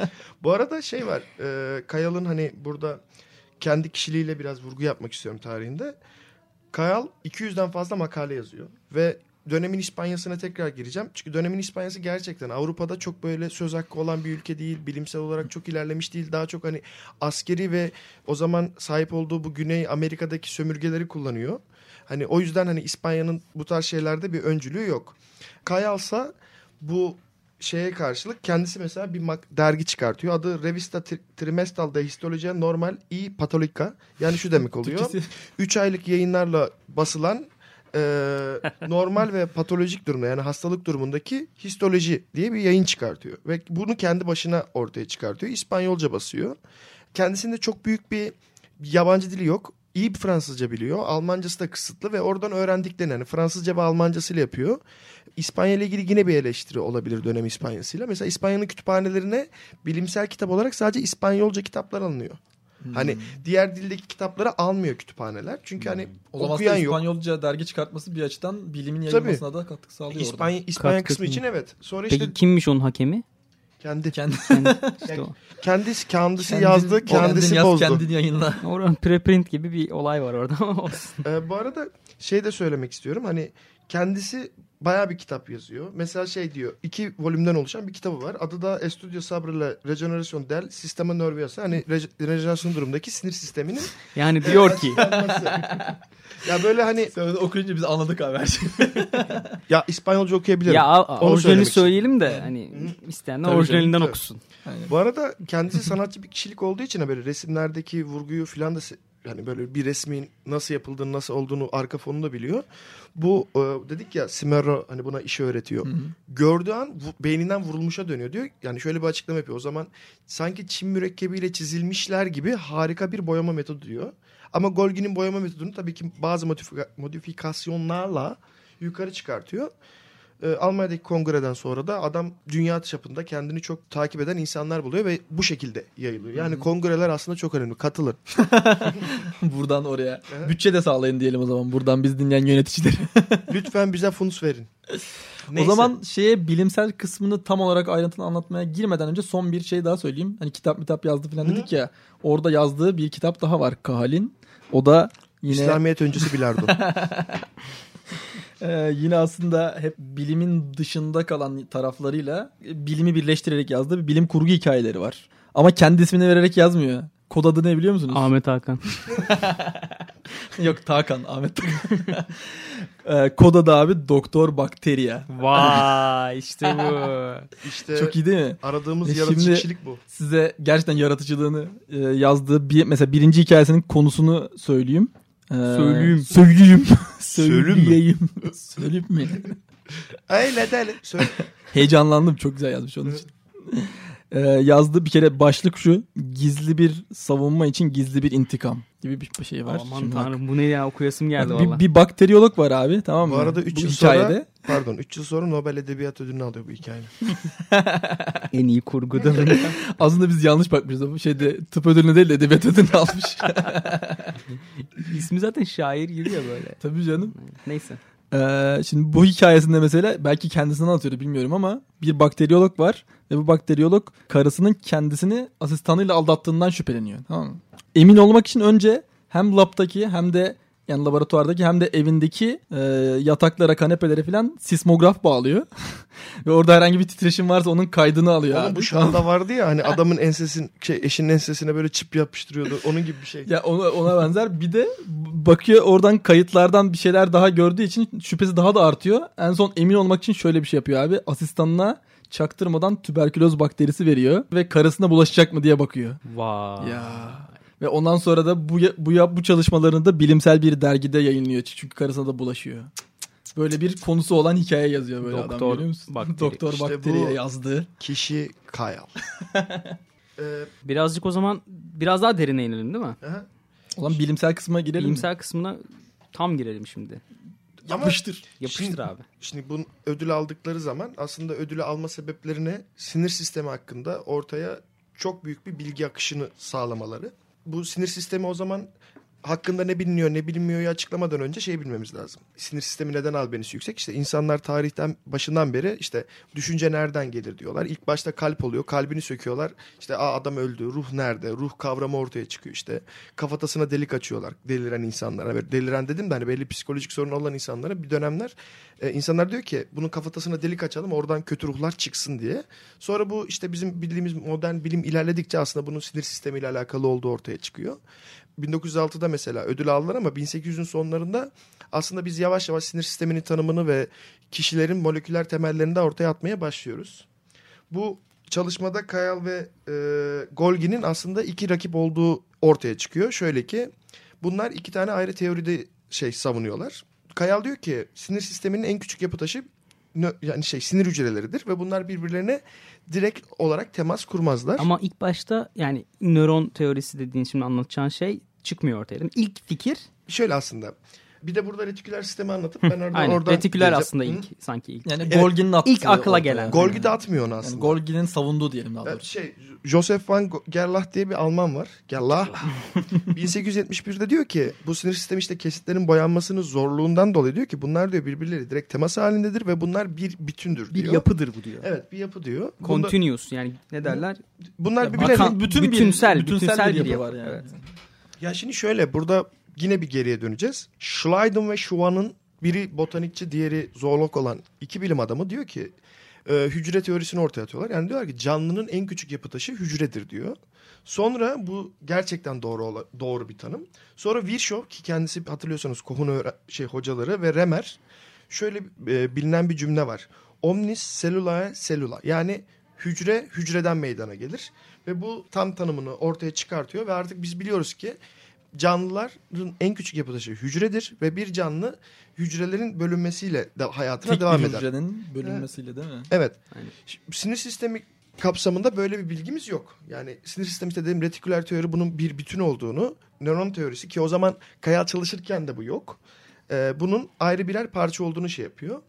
Bu arada şey var. E, Kayal'ın hani burada kendi kişiliğiyle biraz vurgu yapmak istiyorum tarihinde. Kayal 200'den fazla makale yazıyor. Ve dönemin İspanya'sına tekrar gireceğim. Çünkü dönemin İspanya'sı gerçekten Avrupa'da çok böyle söz hakkı olan bir ülke değil. Bilimsel olarak çok ilerlemiş değil. Daha çok hani askeri ve o zaman sahip olduğu bu Güney Amerika'daki sömürgeleri kullanıyor. Hani o yüzden hani İspanya'nın bu tarz şeylerde bir öncülüğü yok. Kayalsa bu şeye karşılık kendisi mesela bir dergi çıkartıyor. Adı Revista Tri- Trimestral de Histologia Normal y Patolica. Yani şu demek oluyor. Türkçesi. 3 aylık yayınlarla basılan e, normal ve patolojik durumda yani hastalık durumundaki histoloji diye bir yayın çıkartıyor. Ve bunu kendi başına ortaya çıkartıyor. İspanyolca basıyor. Kendisinde çok büyük bir yabancı dili yok. İyi bir Fransızca biliyor. Almancası da kısıtlı ve oradan öğrendiklerini hani Fransızca ve Almancasıyla yapıyor. İspanya ile ilgili yine bir eleştiri olabilir dönem İspanyasıyla. Mesela İspanya'nın kütüphanelerine bilimsel kitap olarak sadece İspanyolca kitaplar alınıyor. Hani diğer dildeki kitapları almıyor kütüphaneler. Çünkü hani o zaman okuyan aslında yok. İspanyolca dergi çıkartması bir açıdan bilimin Tabii. yayılmasına da katkı sağlıyor İspanya, İspanya kısmı mı? için evet. Sonra işte Peki kimmiş onun hakemi? Kendi Kendi, İşte o. kendisi kendisi Kendin- yazdı, kendisi yaz, bozdu. Kendin yayınla. Oranın preprint gibi bir olay var orada ama olsun. Ee, bu arada şey de söylemek istiyorum. Hani kendisi bayağı bir kitap yazıyor. Mesela şey diyor. iki volümden oluşan bir kitabı var. Adı da Estudio sobre la regeneración del sistema nervioso. Hani re- rejenerasyon durumundaki sinir sisteminin Yani diyor ki ya böyle hani Sen okuyunca biz anladık abi her şeyi. ya İspanyolca okuyabilirim. ya orijinalini söyleyelim de hani isteyenler orijinalinden okusun. Bu arada kendisi sanatçı bir kişilik olduğu için böyle resimlerdeki vurguyu filan da yani böyle bir resmin nasıl yapıldığını nasıl olduğunu arka fonunu da biliyor. Bu e, dedik ya Simero hani buna işi öğretiyor. Gördüğü an beyninden vurulmuşa dönüyor diyor. Yani şöyle bir açıklama yapıyor. O zaman sanki çim mürekkebiyle çizilmişler gibi harika bir boyama metodu diyor. Ama Golgi'nin boyama metodunu tabii ki bazı modifika- modifikasyonlarla yukarı çıkartıyor. E, Almanya'daki kongreden sonra da adam dünya çapında kendini çok takip eden insanlar buluyor ve bu şekilde yayılıyor. Yani kongreler aslında çok önemli. Katılın. Buradan oraya. Bütçe de sağlayın diyelim o zaman. Buradan biz dinleyen yöneticileri. Lütfen bize funds verin. O Neyse. zaman şeye bilimsel kısmını tam olarak ayrıntılı anlatmaya girmeden önce son bir şey daha söyleyeyim. Hani kitap kitap yazdı falan dedik ya. Orada yazdığı bir kitap daha var Kahal'in. O da yine İslamiyet öncesi bilardo. Ee, yine aslında hep bilimin dışında kalan taraflarıyla e, bilimi birleştirerek yazdığı bir bilim kurgu hikayeleri var. Ama kendi ismini vererek yazmıyor. Kod adı ne biliyor musunuz? Ahmet Hakan. Yok Takan, Ahmet Takan. ee, kod adı abi Doktor Bakteriya. Vay işte bu. İşte Çok iyi değil mi? aradığımız Ve yaratıcı kişilik bu. Size gerçekten yaratıcılığını e, yazdığı bir mesela birinci hikayesinin konusunu söyleyeyim. Ee, Söyleyeyim. Söyleyeyim. Söyleyeyim mi? Söyleyeyim. Mi? Öyle deli. Söyle. Heyecanlandım çok güzel yazmış onun için. Ee, yazdığı bir kere başlık şu gizli bir savunma için gizli bir intikam gibi bir şey var. Aman Şimdi bak, tanrım bu ne ya okuyasım geldi bir, valla. bir bakteriyolog var abi tamam mı? Bu arada 3 Bu yıl hikayede. sonra pardon 3 yıl sonra Nobel Edebiyat Ödülünü alıyor bu hikayenin. En iyi kurgu dalı. Aslında biz yanlış bakmışız. Bu şeyde tıp ödülünü değil de edebiyat ödülünü almış. İsmi zaten şair gibi ya böyle. Tabii canım. Neyse. Ee, şimdi bu hikayesinde mesela belki kendisini anlatıyordu bilmiyorum ama bir bakteriyolog var ve bu bakteriyolog karısının kendisini asistanıyla aldattığından şüpheleniyor. Tamam mı? Emin olmak için önce hem labdaki hem de yani laboratuvardaki hem de evindeki e, yataklara, kanepelere falan sismograf bağlıyor. ve orada herhangi bir titreşim varsa onun kaydını alıyor. Oğlum abi. bu şu anda vardı ya hani adamın ensesin şey eşinin ensesine böyle çip yapıştırıyordu. Onun gibi bir şey. Ya ona, ona benzer. Bir de bakıyor oradan kayıtlardan bir şeyler daha gördüğü için şüphesi daha da artıyor. En son emin olmak için şöyle bir şey yapıyor abi. Asistanına çaktırmadan tüberküloz bakterisi veriyor ve karısına bulaşacak mı diye bakıyor. Vay. Ya. Ve ondan sonra da bu bu bu çalışmalarını da bilimsel bir dergide yayınlıyor. Çünkü karısına da bulaşıyor. Böyle bir konusu olan hikaye yazıyor böyle adam Doktor biliyor musun? bakteri. Doktor İşte bakteriye yazdı. Kişi Kyle. ee, Birazcık o zaman biraz daha derine inelim değil mi? aha. Olan bilimsel kısma girelim mi? Bilimsel kısmına tam girelim şimdi. Yapıştır. Yapıştır Şimdi- abi. Şimdi bu ödül aldıkları zaman aslında ödülü alma sebeplerine sinir sistemi hakkında ortaya çok büyük bir bilgi akışını sağlamaları. Bu sinir sistemi o zaman hakkında ne biliniyor ne bilinmiyor açıklamadan önce şey bilmemiz lazım. Sinir sistemi neden albenisi yüksek? İşte insanlar tarihten başından beri işte düşünce nereden gelir diyorlar. İlk başta kalp oluyor. Kalbini söküyorlar. İşte Aa, adam öldü. Ruh nerede? Ruh kavramı ortaya çıkıyor işte. Kafatasına delik açıyorlar deliren insanlara. Deliren dedim de hani belli psikolojik sorun olan insanlara bir dönemler e, insanlar diyor ki bunun kafatasına delik açalım oradan kötü ruhlar çıksın diye. Sonra bu işte bizim bildiğimiz modern bilim ilerledikçe aslında bunun sinir sistemiyle alakalı olduğu ortaya çıkıyor. 1906'da mesela ödül aldılar ama 1800'ün sonlarında aslında biz yavaş yavaş sinir sisteminin tanımını ve kişilerin moleküler temellerini de ortaya atmaya başlıyoruz. Bu çalışmada Kayal ve e, Golgi'nin aslında iki rakip olduğu ortaya çıkıyor. Şöyle ki bunlar iki tane ayrı teoride şey savunuyorlar. Kayal diyor ki sinir sisteminin en küçük yapı taşı yani şey sinir hücreleridir ve bunlar birbirlerine direkt olarak temas kurmazlar. Ama ilk başta yani nöron teorisi dediğin şimdi anlatacağın şey çıkmıyor ortaya. İlk fikir Şöyle aslında. Bir de burada retiküler sistemi anlatıp ben oradan aynen oradan retiküler geleceğim. aslında Hı? ilk sanki ilk. Yani Evet. Golgi'nin attığı. İlk akla gelen. Golgi de atmıyor onu aslında. Yani Golgi'nin savunduğu diyelim daha Evet, doğrusu. şey Joseph van Gerlach diye bir Alman var. Gerlach. 1871'de diyor ki bu sinir sistemi işte kesitlerin boyanmasının zorluğundan dolayı diyor ki bunlar diyor birbirleri direkt temas halindedir ve bunlar bir bütündür bir diyor. yapıdır bu diyor. Evet bir yapı diyor. Bunda- Continuous yani ne derler? bunlar birbirlerine bütün bir- bütünsel, bütünsel bütünsel, bir bir yapı yapı var yani. Evet. Ya şimdi şöyle burada yine bir geriye döneceğiz. Schleiden ve Schwann'ın biri botanikçi diğeri zoolog olan iki bilim adamı diyor ki e, hücre teorisini ortaya atıyorlar. Yani diyorlar ki canlının en küçük yapı taşı hücredir diyor. Sonra bu gerçekten doğru doğru bir tanım. Sonra Virchow ki kendisi hatırlıyorsanız Koh'un şey hocaları ve Remer şöyle e, bilinen bir cümle var. Omnis cellulae cellula yani hücre hücreden meydana gelir ve bu tam tanımını ortaya çıkartıyor ve artık biz biliyoruz ki canlıların en küçük yapı taşı hücredir ve bir canlı hücrelerin bölünmesiyle de hayatına Tek devam bir eder. hücrenin bölünmesiyle değil mi? Evet. Aynen. Sinir sistemi kapsamında böyle bir bilgimiz yok. Yani sinir sistemi dediğim retiküler teori bunun bir bütün olduğunu, nöron teorisi ki o zaman Kayal çalışırken de bu yok. Ee, bunun ayrı birer parça olduğunu şey yapıyor.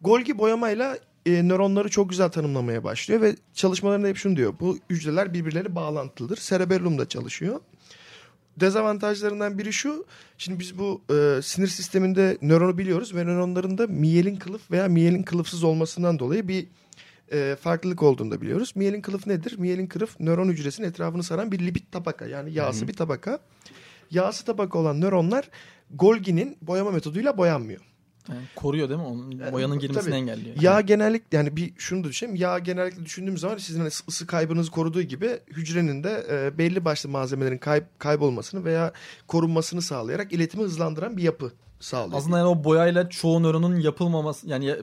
Golgi boyamayla e, nöronları çok güzel tanımlamaya başlıyor ve çalışmalarında hep şunu diyor. Bu hücreler birbirleri bağlantılıdır. Cerebellum da çalışıyor. Dezavantajlarından biri şu. Şimdi biz bu e, sinir sisteminde nöronu biliyoruz ve nöronların da miyelin kılıf veya miyelin kılıfsız olmasından dolayı bir e, farklılık olduğunu da biliyoruz. Miyelin kılıf nedir? Miyelin kılıf nöron hücresinin etrafını saran bir lipid tabaka yani yağsı bir tabaka. Yağsı tabaka olan nöronlar Golgi'nin boyama metoduyla boyanmıyor. Yani koruyor değil mi? Onun Yani boyanın girmesini tabii. engelliyor. Yağ genellikle yani bir şunu da düşünelim. Yağ genellikle düşündüğümüz zaman sizin hani ısı kaybınızı koruduğu gibi hücrenin de e, belli başlı malzemelerin kayb kaybolmasını veya korunmasını sağlayarak iletimi hızlandıran bir yapı sağlıyor. Aslında yani o boyayla çoğu nöronun yapılmaması yani ya-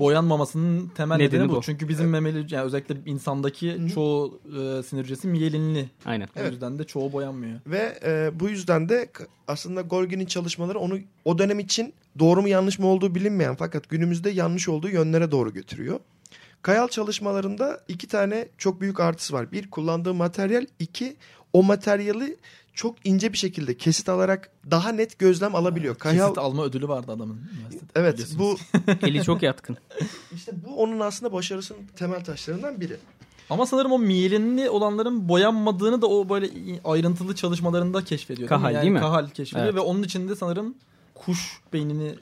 boyanmamasının temel nedeni, Nedeni bu. bu. Çünkü bizim memeli yani özellikle insandaki çoğu e, sinir hücresi miyelinli. Aynen. O yüzden de çoğu boyanmıyor. Ve e, bu yüzden de aslında Golgi'nin çalışmaları onu o dönem için doğru mu yanlış mı olduğu bilinmeyen fakat günümüzde yanlış olduğu yönlere doğru götürüyor. Kayal çalışmalarında iki tane çok büyük artısı var. Bir kullandığı materyal, iki o materyali çok ince bir şekilde kesit alarak daha net gözlem alabiliyor. Kayal Kesit alma ödülü vardı adamın üniversitede. evet bu Eli çok yatkın. işte bu onun aslında başarısının temel taşlarından biri. Ama sanırım o miyelinli olanların boyanmadığını da o böyle ayrıntılı çalışmalarında keşfediyor. Kahal yani değil mi? Kahal keşfediyor Evet. ve onun içinde sanırım kuş beynini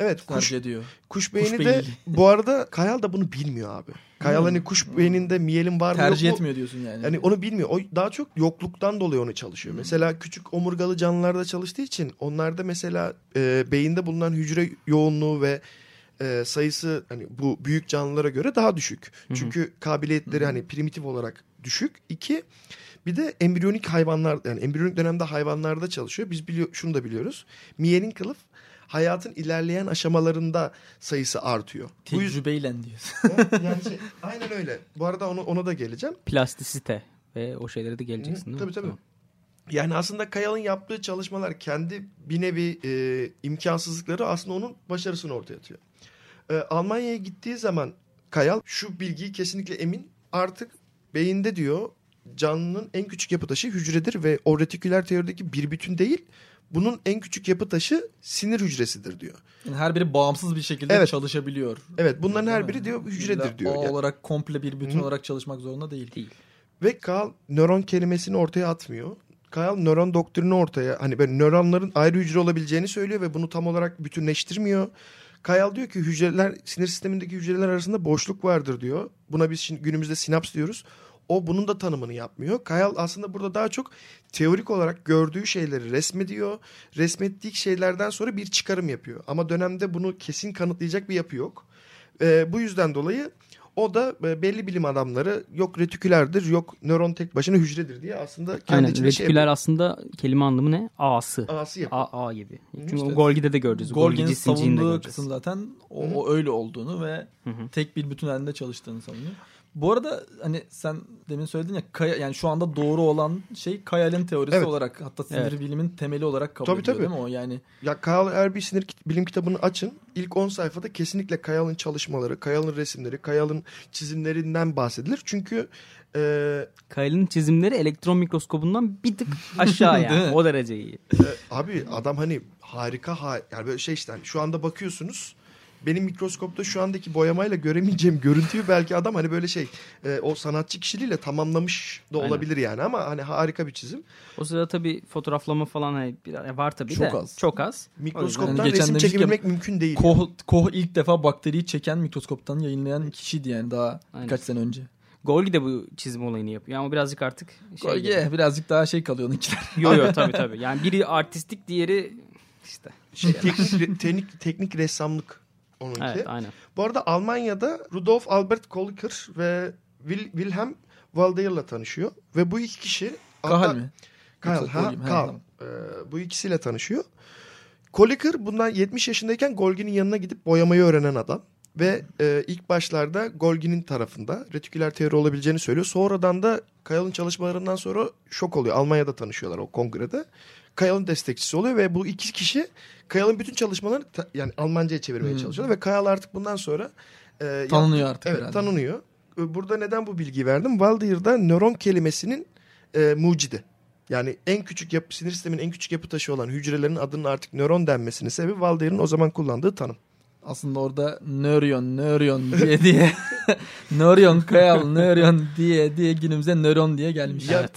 Evet kuş, ediyor. kuş beyni Kuş de bu arada Kayal da bunu bilmiyor abi. Kayal Hmm. hani kuş beyninde miyelin var mı Tercih yok mu? etmiyor diyorsun yani. Yani onu bilmiyor. O daha çok yokluktan dolayı onu çalışıyor. Mesela küçük omurgalı canlılarda çalıştığı için onlarda mesela e, beyinde bulunan hücre yoğunluğu ve e, sayısı hani bu büyük canlılara göre daha düşük. Çünkü kabiliyetleri hani primitif olarak düşük. İki bir de embriyonik hayvanlar yani embriyonik dönemde hayvanlarda çalışıyor. Biz biliyor, şunu da biliyoruz. Miyelin kılıf hayatın ilerleyen aşamalarında sayısı artıyor. Tecrübeyle diyorsun. yani şey, aynen öyle. Bu arada onu, ona da geleceğim. Plastisite ve o şeylere de geleceksin değil mi? tabii tabii. Yani aslında Kayal'ın yaptığı çalışmalar kendi bir nevi e, imkansızlıkları aslında onun başarısını ortaya atıyor. E, Almanya'ya gittiği zaman Kayal şu bilgiyi kesinlikle emin. Artık beyinde diyor canlının en küçük yapı taşı hücredir ve o retiküler teorideki bir bütün değil. Bunun en küçük yapı taşı sinir hücresidir diyor. Yani her biri bağımsız bir şekilde Evet. çalışabiliyor. Evet bunların her biri diyor hücredir İlla diyor. ağ Yani- olarak komple bir bütün Hı. olarak çalışmak zorunda değil. Değil. Ve Kayal nöron kelimesini ortaya atmıyor. Kayal nöron doktrini ortaya hani böyle nöronların ayrı hücre olabileceğini söylüyor ve bunu tam olarak bütünleştirmiyor. Kayal diyor ki hücreler sinir sistemindeki hücreler arasında boşluk vardır diyor. Buna biz şimdi günümüzde sinaps diyoruz. O bunun da tanımını yapmıyor. Kayal aslında burada daha çok teorik olarak gördüğü şeyleri resmediyor. Resmettiği şeylerden sonra bir çıkarım yapıyor. Ama dönemde bunu kesin kanıtlayacak bir yapı yok. Ee, bu yüzden dolayı o da e, belli bilim adamları yok retikülerdir yok nöron tek başına hücredir diye aslında kendi Aynen. içinde şey Retiküler yapıyor. aslında kelime anlamı ne? A'sı. A'sı yapıyor. A, A gibi. Çünkü işte. Golgi'de de. Golgi Golgi'nin savunduğu kısım zaten o, o öyle olduğunu ve tek bir bütün halinde çalıştığını savunuyor. Bu arada hani sen demin söyledin ya Kaya, yani şu anda doğru olan şey Kayal'in teorisi Evet. olarak hatta sinir Evet. bilimin temeli olarak kabul Tabii, ediliyor tabii. değil mi o yani? Ya Kayal eğer bir sinir bilim kitabını açın ilk 10 sayfada kesinlikle Kayal'ın çalışmaları, Kayal'ın resimleri, Kayal'ın çizimlerinden bahsedilir. Çünkü e, Kyle'ın çizimleri elektron mikroskobundan bir tık aşağı yani. o derece iyi. e, abi adam hani harika ha yani böyle şey işte hani şu anda bakıyorsunuz benim mikroskopta şu andaki boyamayla göremeyeceğim görüntüyü belki adam hani böyle şey e, o sanatçı kişiliğiyle tamamlamış da Aynen. olabilir yani ama hani harika bir çizim. O sırada tabii fotoğraflama falan hani bir- var tabii Çok de. az. Çok az. Mikroskoptan Yani resim demiştik ya, çekebilmek mümkün değil. Koh, Koh ilk defa bakteriyi çeken mikroskoptan yayınlayan kişiydi yani daha Aynen. birkaç sene önce. Golgi de bu çizim olayını yapıyor. Ama birazcık artık şey Golgi gibi. birazcık daha şey kalıyor onunkiler. Yo yo tabii tabii. Yani biri artistik diğeri işte. Şey, teknik, teknik, teknik ressamlık onunki. Evet aynen. Bu arada Almanya'da Rudolf Albert Kolliker ve Will, Wilhelm Waldeyr'la tanışıyor. Ve bu iki kişi... Kahal mi? Kahal, ha, Kahal. Ee, bu ikisiyle tanışıyor. Kolliker bundan 70 yaşındayken Golgi'nin yanına gidip boyamayı öğrenen adam. Ve e, ilk başlarda Golgi'nin tarafında retiküler teori olabileceğini söylüyor. Sonradan da Kayal'ın çalışmalarından sonra şok oluyor. Almanya'da tanışıyorlar o kongrede. Kayal'ın destekçisi oluyor ve bu iki kişi Kayal'ın bütün çalışmalarını ta- yani Almanca'ya çevirmeye Hmm. çalışıyorlar. Ve Kayal artık bundan sonra e, Tanınıyor artık Evet herhalde. tanınıyor. Burada neden bu bilgiyi verdim? Waldeyr'da nöron kelimesinin e, mucidi. Yani en küçük yapı, sinir sistemin en küçük yapı taşı olan hücrelerin adının artık nöron denmesinin sebebi Waldeyr'in o zaman kullandığı tanım. Aslında orada nöron, nöron diye diye nöron, kayal, nöron diye diye günümüze nöron diye gelmiş. Ya- Evet.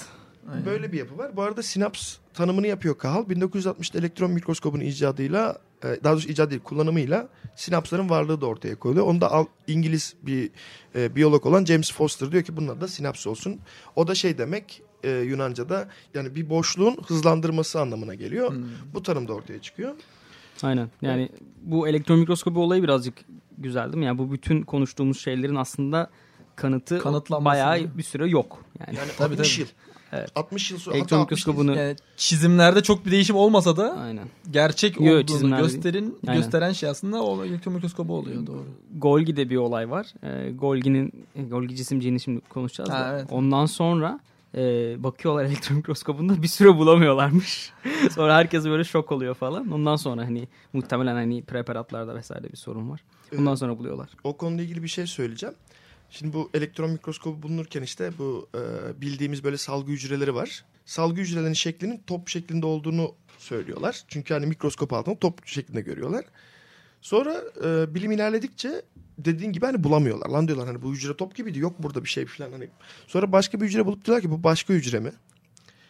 Aynen. Böyle bir yapı var. Bu arada sinaps tanımını yapıyor Kahal. 1960'da elektron mikroskobun icadıyla, e, daha doğrusu icat değil kullanımıyla sinapsların varlığı da ortaya koyuluyor. Onu da Al- İngiliz bir e, biyolog olan James Foster diyor ki bunun adı da sinaps olsun. O da şey demek e, Yunanca'da yani bir boşluğun hızlandırması anlamına geliyor. Hmm. Bu tanım da ortaya çıkıyor. Aynen. Yani bu elektron mikroskobi olayı birazcık güzel değil mi? Yani bu bütün konuştuğumuz şeylerin aslında kanıtı bayağı bir süre yok. Yani, Yani Tabii, 60 tabii. yıl. Evet. 60 yıl sonra elektron hatta 60 yıl- mikroskobunu Yani çizimlerde çok bir değişim olmasa da aynen. gerçek Yo, olduğunu gösterin Aynen. gösteren şey aslında o elektron mikroskobu oluyor doğru. Golgi'de bir olay var. Ee, Golgi'nin Golgi cisimciğini şimdi konuşacağız Ha, da. evet. Ondan sonra e, bakıyorlar elektron mikroskobunda bir süre bulamıyorlarmış. sonra herkes böyle şok oluyor falan. Ondan sonra hani muhtemelen hani preparatlarda vesaire bir sorun var. Ondan Evet. sonra buluyorlar. O konuyla ilgili bir şey söyleyeceğim. Şimdi bu elektron mikroskobu bulunurken işte bu e, bildiğimiz böyle salgı hücreleri var. Salgı hücrelerinin şeklinin top şeklinde olduğunu söylüyorlar. Çünkü hani mikroskop altında top şeklinde görüyorlar. Sonra e, bilim ilerledikçe dediğin gibi hani bulamıyorlar. Lan diyorlar hani bu hücre top gibiydi yok burada bir şey falan hani. Sonra başka bir hücre bulup diyorlar ki bu başka hücre mi?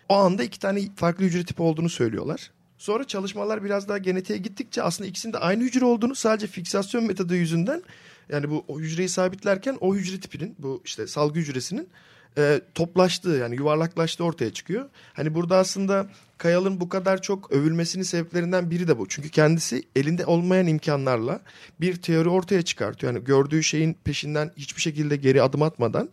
O anda iki tane farklı hücre tipi olduğunu söylüyorlar. Sonra çalışmalar biraz daha genetiğe gittikçe aslında ikisinin de aynı hücre olduğunu sadece fiksasyon metodu yüzünden yani bu o hücreyi sabitlerken o hücre tipinin bu işte salgı hücresinin e, toplaştığı yani yuvarlaklaştığı ortaya çıkıyor. Hani burada aslında Kayal'ın bu kadar çok övülmesinin sebeplerinden biri de bu. Çünkü kendisi elinde olmayan imkanlarla bir teori ortaya çıkartıyor. Yani gördüğü şeyin peşinden hiçbir şekilde geri adım atmadan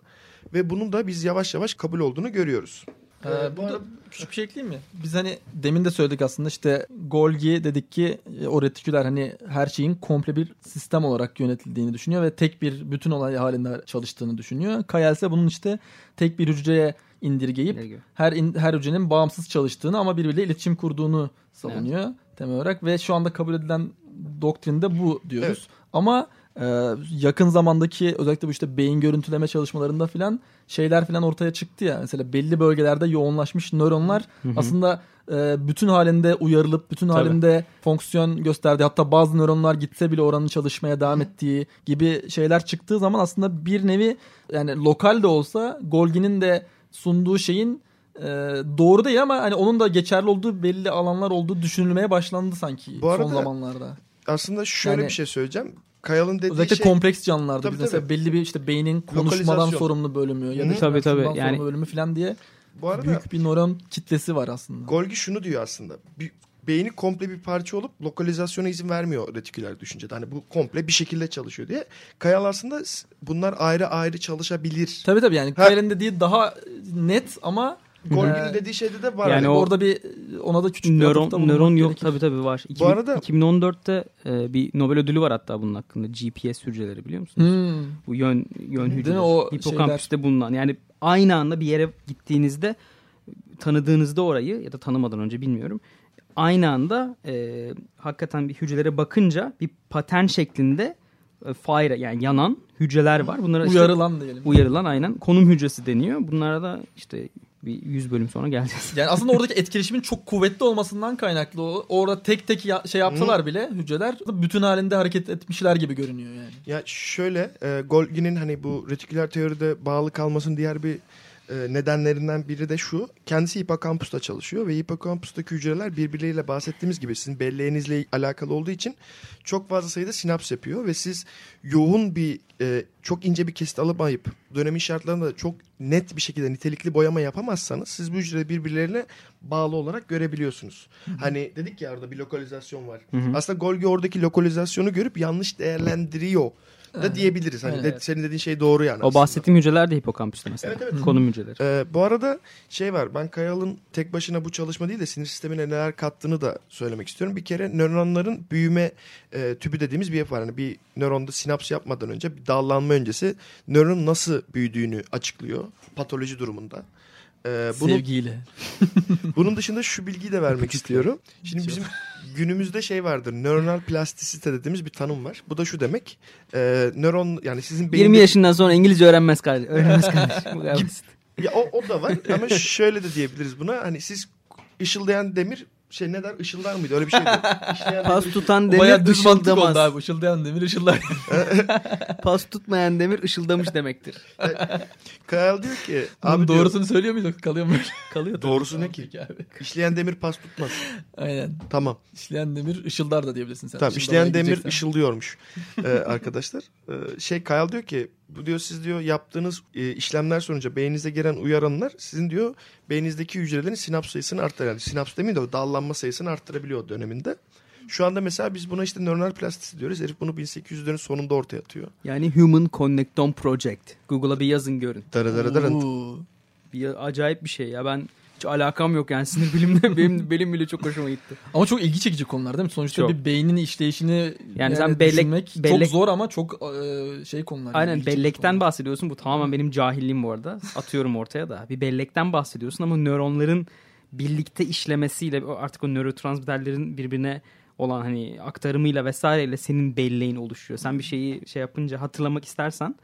ve bunun da biz yavaş yavaş kabul olduğunu görüyoruz. Ee, bu arada küçük bir şey ekleyeyim mi? Biz hani demin de söyledik aslında işte Golgi dedik ki e, o retiküler hani her şeyin komple bir sistem olarak yönetildiğini düşünüyor ve tek bir bütün olay halinde çalıştığını düşünüyor. Kayal ise bunun işte tek bir hücreye indirgeyip her in- her hücrenin bağımsız çalıştığını ama birbiriyle iletişim kurduğunu savunuyor temel olarak ve şu anda kabul edilen doktrinde bu diyoruz. Evet. Ama e, yakın zamandaki özellikle bu işte beyin görüntüleme çalışmalarında filan şeyler filan ortaya çıktı ya. Mesela belli bölgelerde yoğunlaşmış nöronlar Hı hı. aslında e, bütün halinde uyarılıp bütün Tabii. halinde fonksiyon gösterdiği hatta bazı nöronlar gitse bile oranın çalışmaya devam ettiği gibi şeyler çıktığı zaman aslında bir nevi yani lokal de olsa Golgi'nin de sunduğu şeyin e, doğru değil ama hani onun da geçerli olduğu belli alanlar olduğu düşünülmeye başlandı sanki Bu arada son zamanlarda. Aslında şöyle Yani- bir şey söyleyeceğim. Kayal'ın dediği Özellikle şey... kompleks canlılarda Tabii, biz mesela tabii. belli bir işte beynin konuşmadan sorumlu bölümü ya da Tabii, tabii. Yani- sorumlu bölümü falan diye Bu arada büyük bir nöron kitlesi var aslında. Golgi şunu diyor aslında. Bir, beyni komple bir parça olup lokalizasyona izin vermiyor retiküler düşüncede. Hani bu komple bir şekilde çalışıyor diye. Kayal aslında bunlar ayrı ayrı çalışabilir. Tabii tabii yani. Kayal'in dediği daha net ama Golgi'nin Ee, dediği şeyde de var. Yani Hani o- orada bir ona da küçük bir nöron bulunmak nöron yok gerekir. tabii tabii var. Bu 2000 arada- 2014'te e, bir Nobel ödülü var hatta bunun hakkında. GPS hücreleri biliyor musunuz? Hmm. Bu yön yön hücreleri. O Hipokampüste bulunan. Yani aynı anda bir yere gittiğinizde tanıdığınızda orayı ya da tanımadan önce bilmiyorum. Aynı anda e, hakikaten bir hücrelere bakınca bir patern şeklinde e, fire yani yanan hücreler var. Bunlara işte- Uyarılan diyelim. uyarılan aynen konum hücresi deniyor. Bunlara da işte bir 100 bölüm sonra geleceğiz. Yani aslında oradaki etkileşimin çok kuvvetli olmasından kaynaklı. o. Orada tek tek ya- şey yapsalar bile hücreler bütün halinde hareket etmişler gibi görünüyor yani. Ya şöyle e, Golgi'nin hani bu retiküler teoride bağlı kalmasının diğer bir nedenlerinden biri de şu. Kendisi hipokampusta çalışıyor ve hipokampustaki hücreler birbirleriyle bahsettiğimiz gibi sizin belleğinizle alakalı olduğu için çok fazla sayıda sinaps yapıyor ve siz yoğun bir e, çok ince bir kesit alamayıp dönemin şartlarında da çok net bir şekilde nitelikli boyama yapamazsanız siz bu hücreleri birbirlerine bağlı olarak görebiliyorsunuz. Hani dedik ya orada bir lokalizasyon var. Hı hı. Aslında Golgi oradaki lokalizasyonu görüp yanlış değerlendiriyor da Evet. diyebiliriz. Hani Evet. de- senin dediğin şey doğru yani. O aslında. bahsettiğim hücreler de hipokampüste mesela. Evet, evet. Konum hücreleri. Ee, bu arada şey var ben Kayal'ın tek başına bu çalışma değil de sinir sistemine neler kattığını da söylemek istiyorum. Bir kere nöronların büyüme e, tübü dediğimiz bir yapı var. Yani bir nöronda sinaps yapmadan önce bir dallanma öncesi nöronun nasıl büyüdüğünü açıklıyor patoloji durumunda. Ee, bunu, Sevgiyle. bunun dışında şu bilgiyi de vermek istiyorum. Şimdi bizim günümüzde şey vardır. Nöronal plastisite dediğimiz bir tanım var. Bu da şu demek. E, nöron yani sizin 20 beyinde- yaşından sonra İngilizce öğrenmez kardeş. Öğrenmez kardeş. Bu. Ya o, o da var ama şöyle de diyebiliriz buna. Hani siz ışıldayan demir şey ne der ışıldar mıydı? Öyle bir şeydi. İşleyen Pas demir- tutan demir düz mantık oldu abi. Işıldayan demir ışıldar. Pas tutmayan demir ışıldamış demektir. Kayal diyor ki Abi abi diyor, doğrusunu söylüyor muyuz? Kalıyor mu? Kalıyor doğrusu ne ki? Abi. İşleyen demir pas tutmaz. Aynen. Tamam. İşleyen demir ışıldar da diyebilirsin sen. Tamam işleyen demir ışıldıyormuş ee, arkadaşlar. Ee, şey Kayal diyor ki bu diyor siz diyor yaptığınız e, işlemler sonucu beyninize gelen uyaranlar sizin diyor beyninizdeki hücrelerin sinaps sayısını arttırır. Yani sinaps demeyeyim de dallanma sayısını arttırabiliyor döneminde. Şu anda mesela biz buna işte nöronal plastisite diyoruz. Herif bunu 1800'lerin sonunda ortaya atıyor. Yani Human Connectome Project. Google'a bir yazın görün. Dara dara dara. Bir acayip bir şey ya. Ben hiç alakam yok yani sinir bilimle. Benim, benim bile çok hoşuma gitti. Ama çok ilgi çekici konular değil mi? Sonuçta Çok. bir beynin işleyişini yani, sen bellek- düşünmek bellek- çok zor ama çok e, şey konular. yani, Aynen çekici bellekten konular. bahsediyorsun. Bu tamamen benim cahilliğim bu arada. Atıyorum ortaya da. Bir bellekten bahsediyorsun ama nöronların birlikte işlemesiyle artık o nörotransmitterlerin birbirine olan hani aktarımıyla vesaireyle senin belleğin oluşuyor. Sen bir şeyi şey yapınca hatırlamak istersen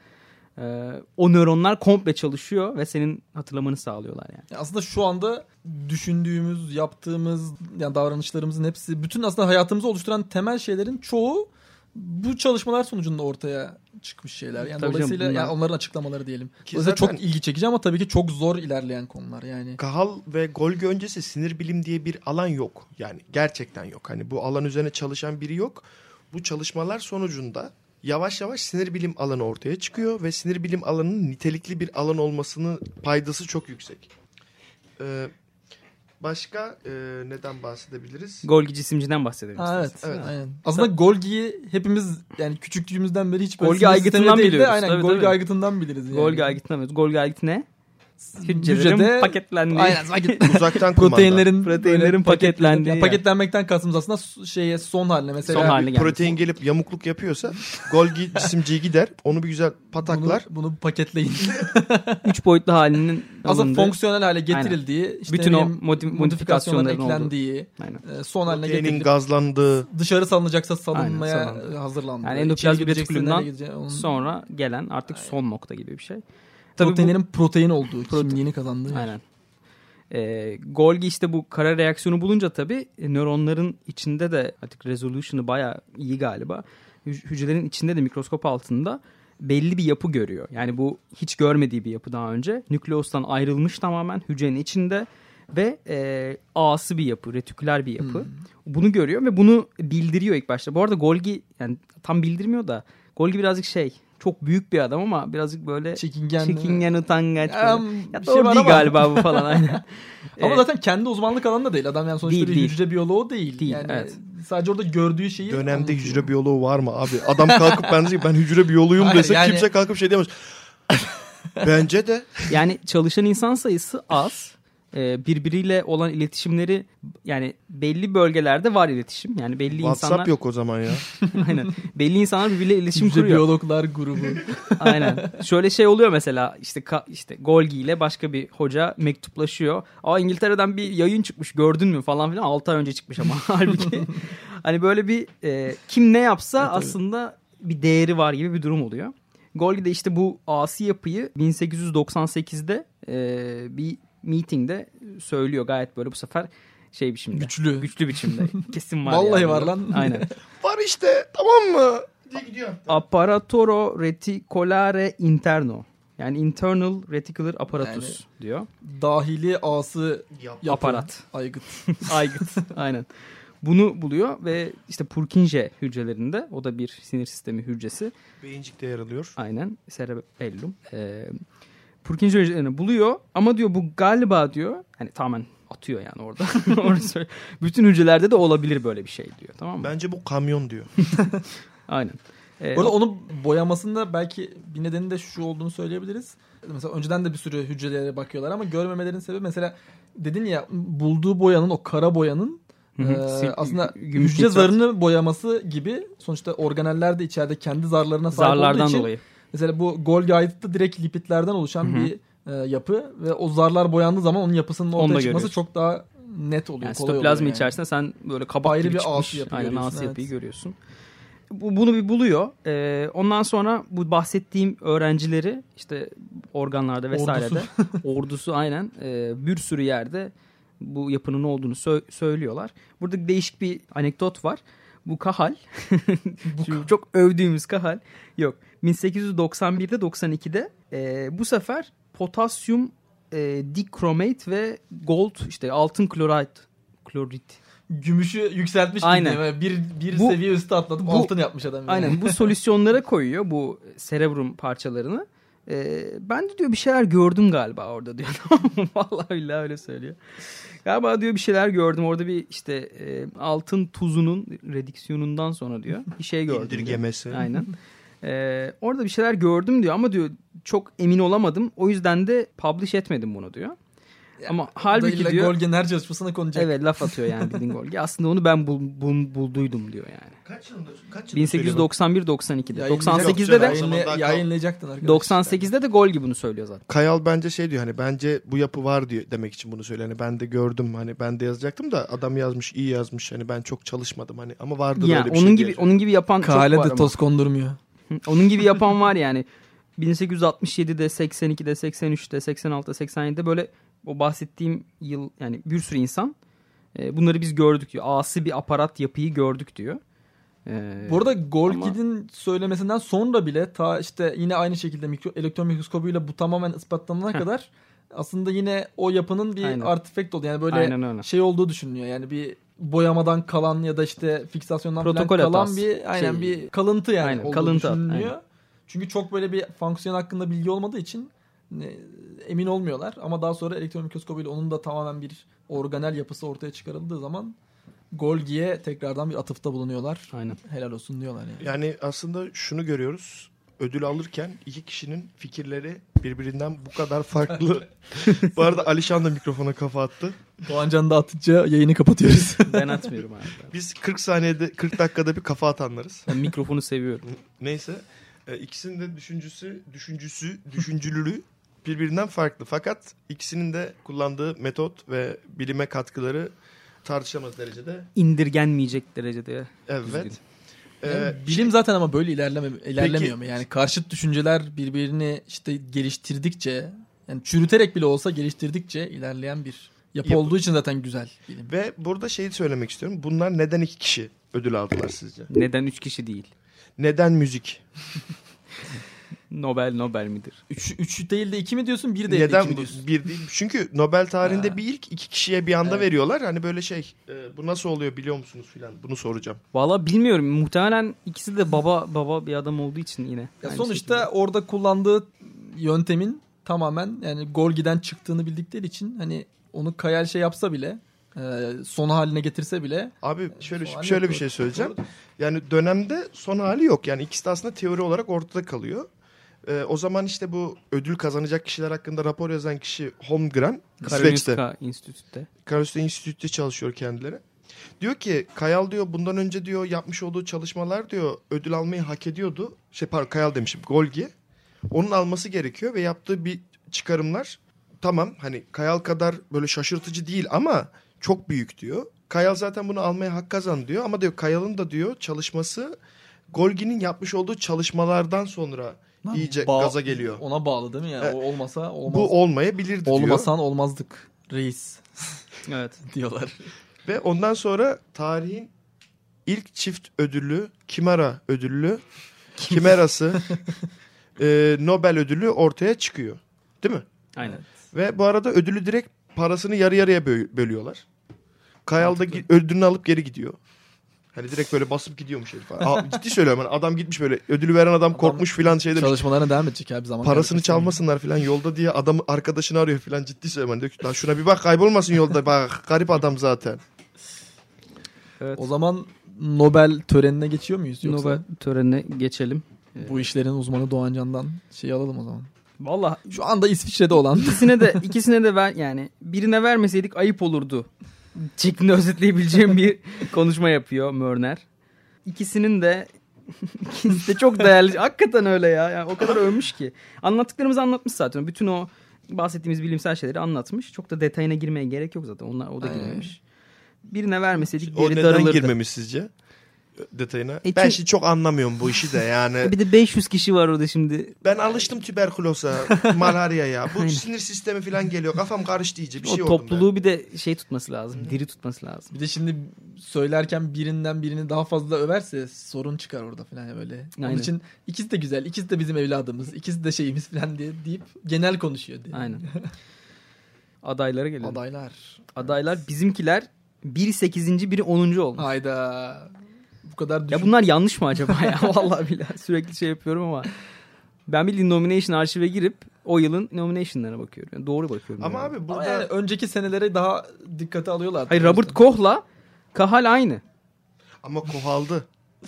e, o nöronlar komple çalışıyor ve senin hatırlamanı sağlıyorlar yani. Ya Aslında şu anda düşündüğümüz, yaptığımız yani davranışlarımızın hepsi bütün aslında hayatımızı oluşturan temel şeylerin çoğu bu çalışmalar sonucunda ortaya çıkmış şeyler. Yani Tabii dolayısıyla canım, bunlar- yani onların açıklamaları diyelim. Ki zaten- çok ilgi çekici ama tabii ki çok zor ilerleyen konular yani. Kahal ve Golgi öncesi sinir bilim diye bir alan yok. Yani gerçekten yok. Hani bu alan üzerine çalışan biri yok. Bu çalışmalar sonucunda yavaş yavaş sinir bilim alanı ortaya çıkıyor ve sinir bilim alanının nitelikli bir alan olmasının paydası çok yüksek. Ee, başka e, neden bahsedebiliriz? Golgi cisimciden bahsedelim. Ha, evet, evet. Aynen. Aslında Golgi'yi hepimiz yani küçüklüğümüzden beri hiç böyle Golgi aygıtından değil de biliyoruz. Aynen Tabii, Golgi tabii. aygıtından biliriz yani. Golgi aygıtından biliyoruz. Golgi aygıtı ne? Hücrelerin Hücrede- paketlendiği. Aynen paket- Uzaktan kumanda. proteinlerin Proteinlerin paketlendiği yani paketlenmekten kastımız aslında şeye son haline mesela Son haline gelmesi. Protein gelip yamukluk yapıyorsa Golgi cisimciği gider. Onu bir güzel pataklar. bunu, bunu paketleyin. Üç boyutlu halinin Aslında alındığı- fonksiyonel hale getirildiği, işte Bütün o modi- modifikasyonların eklendiği, Aynen. e, son haline Proteinin getirilip gazlandığı. dışarı salınacaksa salınmaya Aynen, hazırlandığı. Yani endoplazmik retikulumdan sonra gelen artık son nokta gibi bir şey. Tabii bu- proteinlerin protein olduğu, Prote- kimliğini kazandığı. yer. Aynen. Ee, Golgi işte bu kara reaksiyonu bulunca tabii e, nöronların içinde de artık resolution'ı bayağı iyi galiba. Hü- Hücrelerin içinde de mikroskop altında belli bir yapı görüyor. Yani bu hiç görmediği bir yapı daha önce. Nükleostan ayrılmış tamamen hücrenin içinde ve e, ağası bir yapı, retiküler bir yapı. Bunu görüyor ve bunu bildiriyor ilk başta. Bu arada Golgi yani tam bildirmiyor da Golgi birazcık şey çok büyük bir adam ama birazcık böyle Çekingen. çekingen utangaç. Ya, böyle. bir Ya şey doğru var değil ama. galiba bu falan aynen. Ama Ee, zaten kendi uzmanlık alanında değil. Adam yani sonuçta Değil, bir değil. hücre biyoloğu değil. Değil, yani evet. sadece orada gördüğü şeyi Dönemde anlatıyor. hücre biyoloğu var mı abi? Adam kalkıp ben diyeyim ben hücre biyoloğuyum dese yani- kimse kalkıp şey diyemez. Bence de. Yani çalışan insan sayısı az. Ee, birbiriyle olan iletişimleri yani belli bölgelerde var iletişim. Yani belli WhatsApp insanlar yok o zaman ya. aynen. Belli insanlar birbiriyle iletişim Hücre kuruyor. biyologlar grubu. Aynen. Şöyle şey oluyor mesela işte ka- işte Golgi ile başka bir hoca mektuplaşıyor. Aa İngiltere'den bir yayın çıkmış gördün mü falan filan 6 ay önce çıkmış ama halbuki hani böyle bir e, kim ne yapsa aslında bir değeri var gibi bir durum oluyor. Golgi de işte bu asi yapıyı 1898'de e, bir meetingde söylüyor gayet böyle bu sefer şey biçimde. Güçlü. Güçlü biçimde. Kesin var Vallahi yani var lan. Aynen. Var işte tamam mı? Diye gidiyor. Apparatoro reticolare interno. Yani internal reticular apparatus diyor. Dahili ağsı yapı. Aparat. Aygıt. Aygıt. Aynen. Bunu buluyor ve işte Purkinje hücrelerinde o da bir sinir sistemi hücresi. Beyincikte yer alıyor. Aynen. Cerebellum. Ee, Purkinje hücrelerini buluyor ama diyor bu galiba diyor hani tamamen atıyor yani orada. Orada söyle- Bütün hücrelerde de olabilir böyle bir şey diyor. Tamam mı? Bence bu kamyon diyor. Aynen. Ee, Bu arada onun boyamasında belki bir nedeni de şu olduğunu söyleyebiliriz. Mesela önceden de bir sürü hücrelere bakıyorlar ama görmemelerin sebebi mesela dedin ya bulduğu boyanın o kara boyanın Hı hı. e, aslında gümüş hücre zarını boyaması gibi sonuçta organeller de içeride kendi zarlarına sahip olduğu zarlardan için dolayı. Mesela bu Golgi aygıtı da direkt lipidlerden oluşan Hı hı. bir e, yapı ve o zarlar boyandığı zaman onun yapısının ortaya çıkması görüyorsun. çok daha net oluyor. Yani sitoplazma yani. içerisinde sen böyle kabak Ayrı gibi bir çıkmış. yapı Aynen yapıyı evet. görüyorsun. Bu, bunu bir buluyor. Ee, ondan sonra bu bahsettiğim öğrencileri işte organlarda vesairede ordusu, aynen e, bir sürü yerde bu yapının olduğunu sö- söylüyorlar. Burada değişik bir anekdot var. Bu Kahal, Şimdi çok övdüğümüz Kahal yok. 1891'de 92'de e, bu sefer potasyum e, dikromate ve gold işte altın klorit klorit Gümüşü yükseltmiş Aynen. gibi. Bir, bir Bu- seviye üstü atlatıp bu- altın yapmış adam. yani. Aynen bu solüsyonlara koyuyor bu cerebrum parçalarını. Ee, ben de diyor bir şeyler gördüm galiba orada diyor. Vallahi billahi öyle söylüyor. Galiba diyor bir şeyler gördüm. Orada bir işte e, altın tuzunun rediksiyonundan sonra diyor bir şey gördüm. diyor. İndirgemesi. Aynen. Ee, orada bir şeyler gördüm diyor ama diyor çok emin olamadım. O yüzden de publish etmedim bunu diyor. ama halbuki diyor Golgi'nin her çalışmasına konacak. evet laf atıyor yani bildiğin Golgi. Aslında onu ben bul, bul- bulduydum diyor yani. Kaç yılında? Kaç yılında 1891-92'de. Yayınlayacak- 98'de de Yok canım. Yayınla- yayınlayacaktın arkadaşlar. 98'de de Golgi bunu söylüyor zaten. Kayal bence şey diyor hani bence bu yapı var diyor demek için bunu söylüyor. Hani ben de gördüm hani ben de yazacaktım da adam yazmış iyi yazmış hani ben çok çalışmadım hani ama vardı Ya böyle bir onun şey gibi diye. onun gibi yapan çok Kale var de ama. toz kondurmuyor. Onun gibi yapan var yani. 1867'de, 82'de, 83'te, 86'da, 87'de böyle o bahsettiğim yıl yani bir sürü insan e, bunları biz gördük diyor. Asi bir aparat yapıyı gördük diyor. Ee, Bu arada Golgid'in söylemesinden sonra bile ta işte yine aynı şekilde mikro, elektron mikroskobuyla bu tamamen ispatlanana Heh. kadar aslında yine o yapının bir Aynen. artifact oldu. Yani böyle Aynen şey olduğu düşünülüyor. Yani bir boyamadan kalan ya da işte fiksasyondan falan Protokol kalan hatası. bir aynen Şey- bir kalıntı yani Aynen, olduğu kalıntı, düşünülüyor. aynen. Çünkü çok böyle bir fonksiyon hakkında bilgi olmadığı için ne- emin olmuyorlar ama daha sonra elektron mikroskobuyla onun da tamamen bir organel yapısı ortaya çıkarıldığı zaman Golgi'ye tekrardan bir atıfta bulunuyorlar. Aynen. Helal olsun diyorlar yani. Yani aslında şunu görüyoruz. Ödül alırken iki kişinin fikirleri birbirinden bu kadar farklı. bu arada Alişan da mikrofona kafa attı. Doğancan da atınca yayını kapatıyoruz. Ben atmıyorum abi. Biz 40 saniyede 40 dakikada bir kafa atanlarız. Ben mikrofonu seviyorum. Neyse e, ikisinin de düşüncüsü, düşüncüsü, düşüncülülüğü birbirinden farklı. Fakat ikisinin de kullandığı metot ve bilime katkıları tartışamaz derecede. İndirgenmeyecek derecede. Evet. Düzgün. Ee, Yani bilim zaten ama böyle ilerleme ilerlemiyor Peki- mu? Yani karşıt düşünceler birbirini işte geliştirdikçe yani çürüterek bile olsa geliştirdikçe ilerleyen bir yapı Yapı. olduğu için zaten güzel bilim. ve burada şeyi söylemek istiyorum. Bunlar neden iki kişi ödül aldılar sizce? Neden üç kişi değil? Neden müzik? Nobel Nobel midir? Üç, üç değil de iki mi diyorsun? Bir değil de Neden iki mi bu- diyorsun? bir değil? Çünkü Nobel tarihinde bir ilk iki kişiye bir anda Evet. veriyorlar. Hani böyle şey e, bu nasıl oluyor biliyor musunuz filan bunu soracağım. Valla bilmiyorum. Muhtemelen ikisi de baba baba bir adam olduğu için yine. Ya sonuçta şekilde. orada kullandığı yöntemin tamamen yani Golgi'den çıktığını bildikleri için hani onu Kayal şey yapsa bile e, son haline getirse bile Abi şöyle hali şöyle yok bir şey söyleyeceğim. Yani dönemde son hali yok. Yani ikisi de aslında teori olarak ortada kalıyor. Ee, o zaman işte bu ödül kazanacak kişiler hakkında rapor yazan kişi Holmgren. Karolinska Enstitüsü'nde. Karolinska Enstitü'de çalışıyor kendileri. Diyor ki Kayal diyor bundan önce diyor yapmış olduğu çalışmalar diyor ödül almayı hak ediyordu. Şey pardon Kayal demişim Golgi. Onun alması gerekiyor ve yaptığı bir çıkarımlar tamam hani Kayal kadar böyle şaşırtıcı değil ama çok büyük diyor. Kayal zaten bunu almaya hak kazandı diyor ama diyor Kayal'ın da diyor çalışması Golgi'nin yapmış olduğu çalışmalardan sonra iyice Ba- gaza geliyor. Ona bağlı değil mi yani? Evet. O olmasa olmaz. Bu olmayabilirdi diyor. Olmasan olmazdık reis Evet. diyorlar. Ve ondan sonra tarihin ilk çift ödüllü Kimera ödüllü Kimerası e, Nobel ödülü ortaya çıkıyor. Değil mi? Aynen. Ve bu arada ödülü direkt parasını yarı yarıya bö- bölüyorlar. Kayal da ödülünü alıp geri gidiyor. Hani direkt böyle basıp gidiyormuş herif. Aa, ciddi söylüyorum. hani adam gitmiş böyle ödülü veren adam korkmuş filan şey demiş. Çalışmalarına devam edecek abi zaman. Parasını çalmasınlar filan yolda diye adam arkadaşını arıyor filan ciddi söylüyorum. Hani diyor ki, "Lan şuna bir bak kaybolmasın yolda bak garip adam zaten. Evet. O zaman Nobel törenine geçiyor muyuz yoksa? Nobel törenine geçelim. Bu işlerin uzmanı Doğan Can'dan şey alalım o zaman. Valla Şu anda İsviçre'de olan. ikisine de ikisine de ver yani birine vermeseydik ayıp olurdu. Şeklinde özetleyebileceğim bir konuşma yapıyor Mörner. İkisinin de ikisi de çok değerli. Hakikaten öyle ya. Yani o kadar övmüş ki. Anlattıklarımızı anlatmış zaten. Bütün o bahsettiğimiz bilimsel şeyleri anlatmış. Çok da detayına girmeye gerek yok zaten. Onlar o da girmemiş. Birine vermeseydik O diğeri neden darılırdı. girmemiş sizce? Detayına. E ben şimdi çok anlamıyorum bu işi de yani. E Bir de 500 kişi var orada şimdi. ben alıştım tüberküloza, malaryaya. Bu Aynen. sinir sistemi falan geliyor. Kafam karıştı iyice. Bir o şey oldum topluluğu bir de şey tutması lazım. Diri tutması lazım. Bir de şimdi söylerken birinden birini daha fazla överse sorun çıkar orada falan böyle. Onun Aynen. için ikisi de güzel, ikisi de bizim evladımız, ikisi de şeyimiz falan diye deyip genel konuşuyor diye. Aynen. Adaylara gelelim. Adaylar. Adaylar bizimkiler biri 8. biri 10. olmuş. Hayda. Bu kadar düşün. Ya bunlar yanlış mı acaba ya? Vallahi billahi sürekli şey yapıyorum ama. Ben bildiğin nomination arşive girip o yılın nomination'larına bakıyorum. Yani doğru bakıyorum. Ama yani. abi Ama burada yani önceki senelere daha dikkate alıyorlar. Hayır Robert Koch'la Kahal aynı. ama kohaldı.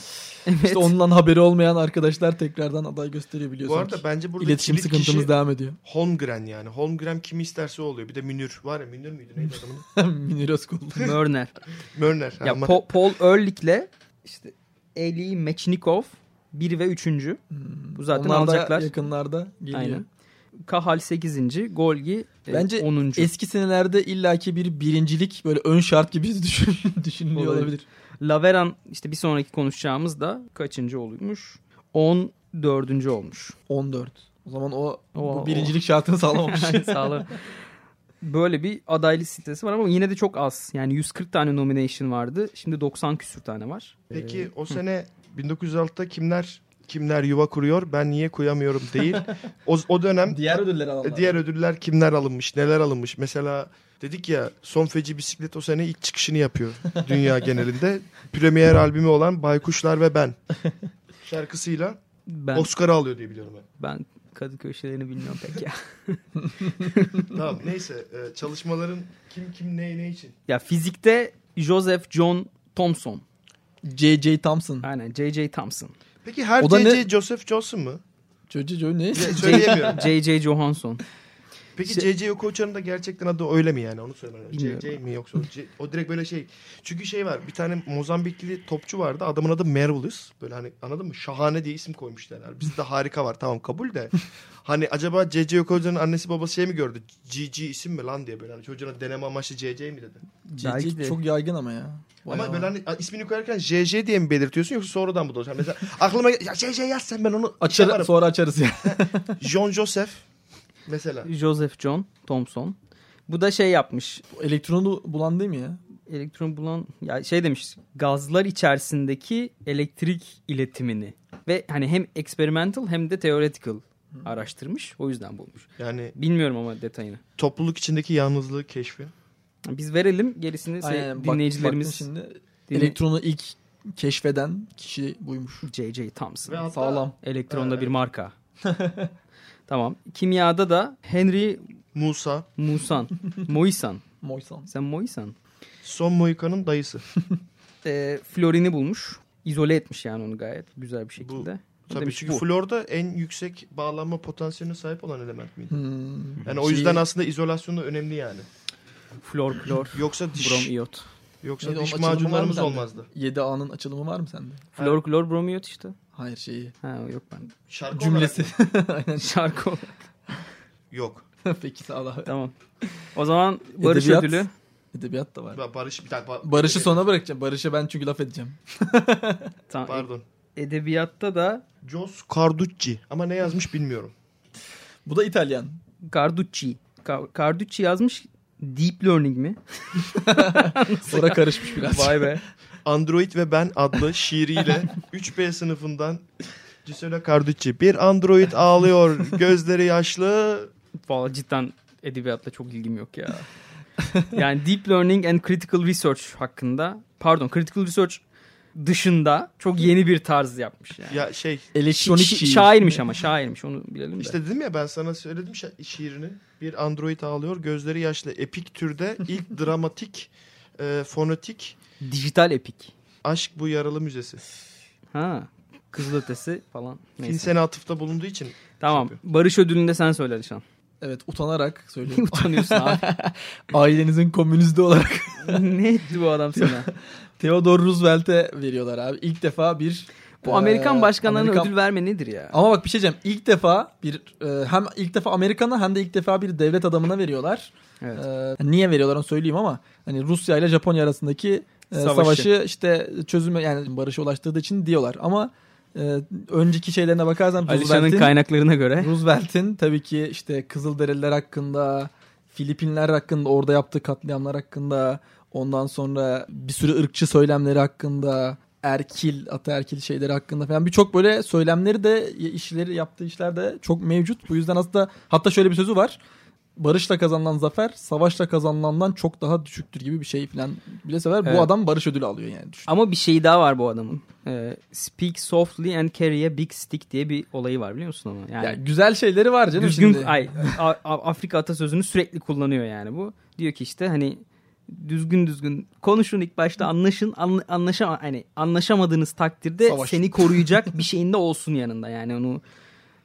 Evet. İşte ondan haberi olmayan arkadaşlar tekrardan aday gösteriyor Bu biliyorsun. arada bence burada İletişim sıkıntımız kişi devam ediyor. Holmgren yani. Holmgren kim isterse oluyor. Bir de Münir. Var ya Münir müydü neydi adamın? Münir Özkul. Mörner. Mörner. ya Ama- Po- Paul Ehrlich'le işte Eli Mechnikov 1 ve 3. Bu zaten Onlar da alacaklar. yakınlarda geliyor. Aynen. Kahal 8. Golgi e, Bence 10. eski senelerde illaki bir birincilik böyle ön şart gibi düşün, düşünülüyor Olabilir. olabilir. Laveran işte bir sonraki konuşacağımız da kaçıncı olmuş? 14. olmuş. 14. O zaman o, O- bu birincilik şartını sağlamamış. Sağlam. Böyle bir aday listesi var ama yine de çok az. Yani 140 tane nomination vardı. Şimdi 90 küsür tane var. Peki Ee, o sene 1906'da kimler kimler yuva kuruyor ben niye kuyamıyorum değil. O, o dönem Diğer ödülleri alanlar. diğer ödüller kimler alınmış neler alınmış. Mesela dedik ya Son Feci Bisiklet o sene ilk çıkışını yapıyor dünya genelinde. Premier albümü olan Baykuşlar ve Ben şarkısıyla ben Oscar'ı alıyor diye biliyorum ben. ben Kadıköy şeylerini bilmiyorum pek ya. Tamam neyse e, çalışmaların kim kim ne ne için. ya fizikte Joseph John Thomson. J.J. Thompson. Aynen J.J. Thompson. Peki her ne- Joseph Johnson mu? J.J. ne? Söyleyemiyorum. J.J. Johansson. Peki Şey- C.C. Okocha'nın da gerçekten adı öyle mi yani onu söylemem. C.C. mi yoksa o, C- o direkt böyle şey. Çünkü şey var bir tane Mozambikli topçu vardı adamın adı Marvelous. Böyle hani anladın mı? Şahane diye isim koymuşlar. Yani bizde harika var tamam kabul de. hani acaba C.C. Okocha'nın annesi babası şey mi gördü? G.G. isim mi lan diye böyle hani çocuğuna deneme amaçlı C.C. mi dedi. De. çok yaygın ama ya. Ama Bayağı. böyle hani ismini koyarken J.J. diye mi belirtiyorsun yoksa sonradan mı doğacak? Mesela aklıma ya J.J. yaz sen ben onu Açar, yaparım. sonra açarız ya. John Joseph mesela. Joseph John Thomson. Bu da şey yapmış. Elektronu bulan değil mi ya? Elektron bulan ya şey demiş gazlar içerisindeki elektrik iletimini ve hani hem experimental hem de theoretical araştırmış. O yüzden bulmuş. Yani Bilmiyorum ama detayını. topluluk içindeki yalnızlığı keşfi. Biz verelim gerisini se- Aynen, bak- dinleyicilerimiz şimdi dinle- elektronu ilk keşfeden kişi buymuş. J.J. Thompson. Ve hatta- Sağlam. Elektronda bir marka. tamam. Kimyada da Henry Musa, Musan. Moisan. Moysan. Sen Moisan. Son Mohikan'ın dayısı. Ee, florini bulmuş. İzole etmiş yani onu gayet güzel bir şekilde. Tabii Demiş çünkü bu. florda en yüksek bağlanma potansiyeline sahip olan element miydi? Hmm. Yani o Şey- yüzden aslında izolasyonu önemli yani. Flor, klor, Yoksa diş brom iot. yoksa Neydi, diş macunlarımız olmazdı. 7A'nın açılımı var mı sende? Flor, klor, brom iot işte. Hayır şeyi. Ha o yok ben. Şarkı Cümlesi. olarak Aynen. Şarkı o. yok. Peki sağ ol. tamam. O zaman Barış Edebiyat. ödülü. Edebiyat da var. Ba- Barış bir dakika. ba- Barış'ı sona bırakacağım. Barış'a ben çünkü laf edeceğim. Tamam. Pardon. Edebiyatta da Jos Carducci ama ne yazmış bilmiyorum. Bu da İtalyan. Carducci. Ka- Carducci yazmış. Deep Learning mi? Sonra karışmış biraz. Vay be. Android ve Ben adlı şiiriyle 3B sınıfından Giuseppe Carducci. Bir android ağlıyor, gözleri yaşlı. Valla cidden edebiyatla çok ilgim yok ya. yani Deep Learning and Critical Research hakkında pardon Critical Research dışında çok yeni bir tarz yapmış yani. Ya şey Elektronik Şi- şairmiş ama şairmiş onu bilelim de. işte dedim ya ben sana söyledim şa- şiirini. Bir android ağlıyor, gözleri yaşlı. Epik türde ilk dramatik, e, fonetik Dijital epik. aşk bu yaralı müzesi. Ha. Kızılötesi falan. Neyse. atıfta bulunduğu için Tamam. yapıyor. Barış ödülünü de sen söyle Alişan. Evet utanarak söylüyorum. Utanıyorsun abi. Ailenizin komünizde olarak ne etti bu adam sana? Theodore Roosevelt'e veriyorlar abi. İlk defa bir Bu Amerikan Ee, başkanlarına Amerikan- ödül verme nedir ya? Ama bak bir şey diyeceğim. İlk defa bir e, hem ilk defa Amerikan'a hem de ilk defa bir devlet adamına veriyorlar. Evet. Ee, niye veriyorlar onu söyleyeyim ama hani Rusya ile Japonya arasındaki e, Savaşı. savaşı. işte çözüme yani barışa ulaştırdığı için diyorlar. Ama e, önceki şeylerine bakarsan Alişan'ın kaynaklarına göre. Roosevelt'in tabii ki işte Kızılderililer hakkında, Filipinler hakkında, orada yaptığı katliamlar hakkında, ondan sonra bir sürü ırkçı söylemleri hakkında, erkil, ataerkil şeyleri hakkında falan birçok böyle söylemleri de işleri yaptığı işler de çok mevcut. Bu yüzden aslında hatta şöyle bir sözü var. Barışla kazanılan zafer savaşla kazanılandan çok daha düşüktür gibi bir şey falan bile sever. Evet. Bu adam barış ödülü alıyor yani. Düşün. Ama bir şey daha var bu adamın. Ee, speak softly and carry a big stick diye bir olayı var biliyor musun onu? Yani Yani güzel şeyleri var canım düzgün şimdi. ay A- Afrika atasözünü sürekli kullanıyor yani bu. Diyor ki işte hani düzgün düzgün konuşun ilk başta anlaşın anla, anlaşama hani anlaşamadığınız takdirde Savaş. seni koruyacak bir şeyin de olsun yanında yani onu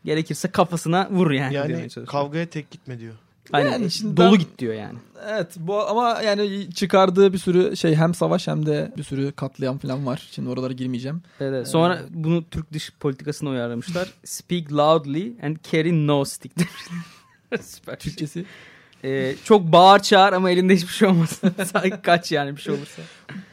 gerekirse kafasına vur yani. yani kavgaya tek gitme diyor. Aynen, Yani şimdi dolu ben- git diyor yani. Evet bu ama yani çıkardığı bir sürü şey hem savaş hem de bir sürü katliam falan var. Şimdi oralara girmeyeceğim. Evet, evet. Sonra bunu Türk dış politikasına uyarlamışlar. Speak loudly and carry no stick. Süper. Türkçesi e, çok bağır çağır ama elinde hiçbir şey olmasın. Sanki kaç yani bir şey olursa.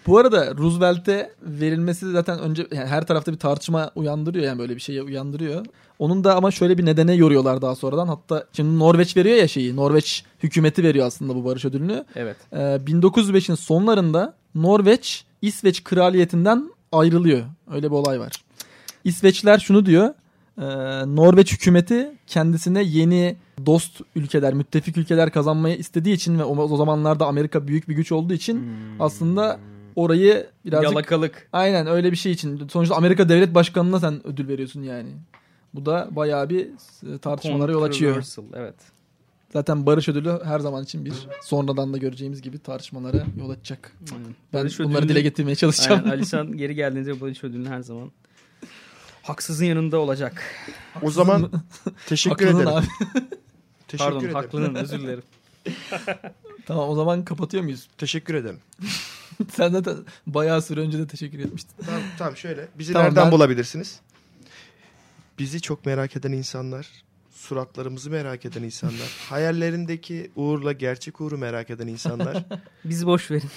Bu arada Roosevelt'e verilmesi zaten önce yani her tarafta bir tartışma uyandırıyor yani böyle bir şeyi uyandırıyor. Onun da ama şöyle bir nedene yoruyorlar daha sonradan. Hatta şimdi Norveç veriyor ya şeyi. Norveç hükümeti veriyor aslında bu barış ödülünü. Evet. Ee, 1905'in sonlarında Norveç İsveç kraliyetinden ayrılıyor. Öyle bir olay var. İsveçler şunu diyor. E, Norveç hükümeti kendisine yeni dost ülkeler, müttefik ülkeler kazanmayı istediği için ve o, o zamanlarda Amerika büyük bir güç olduğu için aslında orayı birazcık Yalakalık. Aynen öyle bir şey için. Sonuçta Amerika devlet başkanına sen ödül veriyorsun yani. Bu da bayağı bir e, tartışmalara yol açıyor. Evet. Zaten barış ödülü her zaman için bir sonradan da göreceğimiz gibi tartışmalara yol açacak. Ben Barış bunları ödülünü- dile getirmeye çalışacağım. Aynen, Alisan geri geldiğinde Barış Ödülü'nü her zaman haksızın yanında olacak. O zaman teşekkür Haklının ederim. abi. Teşekkür Pardon ederim. haklının özür dilerim. Tamam o zaman kapatıyor muyuz? Teşekkür ederim. Sen zaten bayağı süre önce de teşekkür etmiştin. Tamam, tamam şöyle. Bizi Tamam, nereden ben- bulabilirsiniz? Bizi çok merak eden insanlar, suratlarımızı merak eden insanlar, hayallerindeki Uğur'la gerçek Uğur'u merak eden insanlar. Bizi boş verin.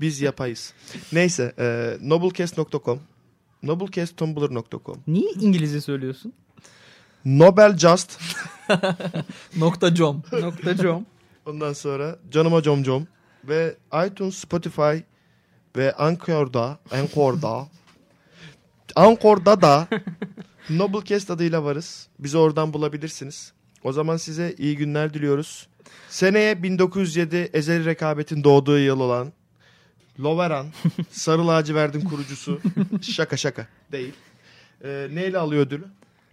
Biz yapayız. Neyse, e, noblecast.com, noblecasttumblr.com, Niye İngilizce söylüyorsun? Nobeljust, Nokta com. Nokta com. ondan sonra Canıma Com Com ve iTunes, Spotify ve Anchor'da, Anchor'da, Anchor'da da Noblecast adıyla varız. Bizi oradan bulabilirsiniz. O zaman size iyi günler diliyoruz. Seneye 1907 ezeli rekabetin doğduğu yıl olan Loveran, Sarı Lacivert'in kurucusu. şaka şaka değil. Ee, neyle alıyor ödülü?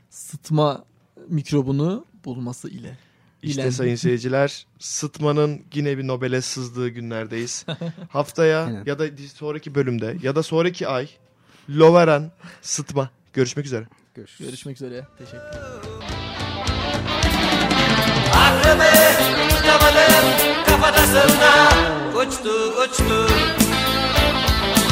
Sıtma mikrobunu bulması ile. İşte İlen. sayın seyirciler sıtmanın yine bir Nobel'e sızdığı günlerdeyiz. Haftaya ya da sonraki bölümde ya da sonraki ay Loveran, sıtma. Görüşmek üzere. Görüşürüz. Görüşmek üzere. Teşekkür Aklımı tutamadım kafatasında Uçtu uçtu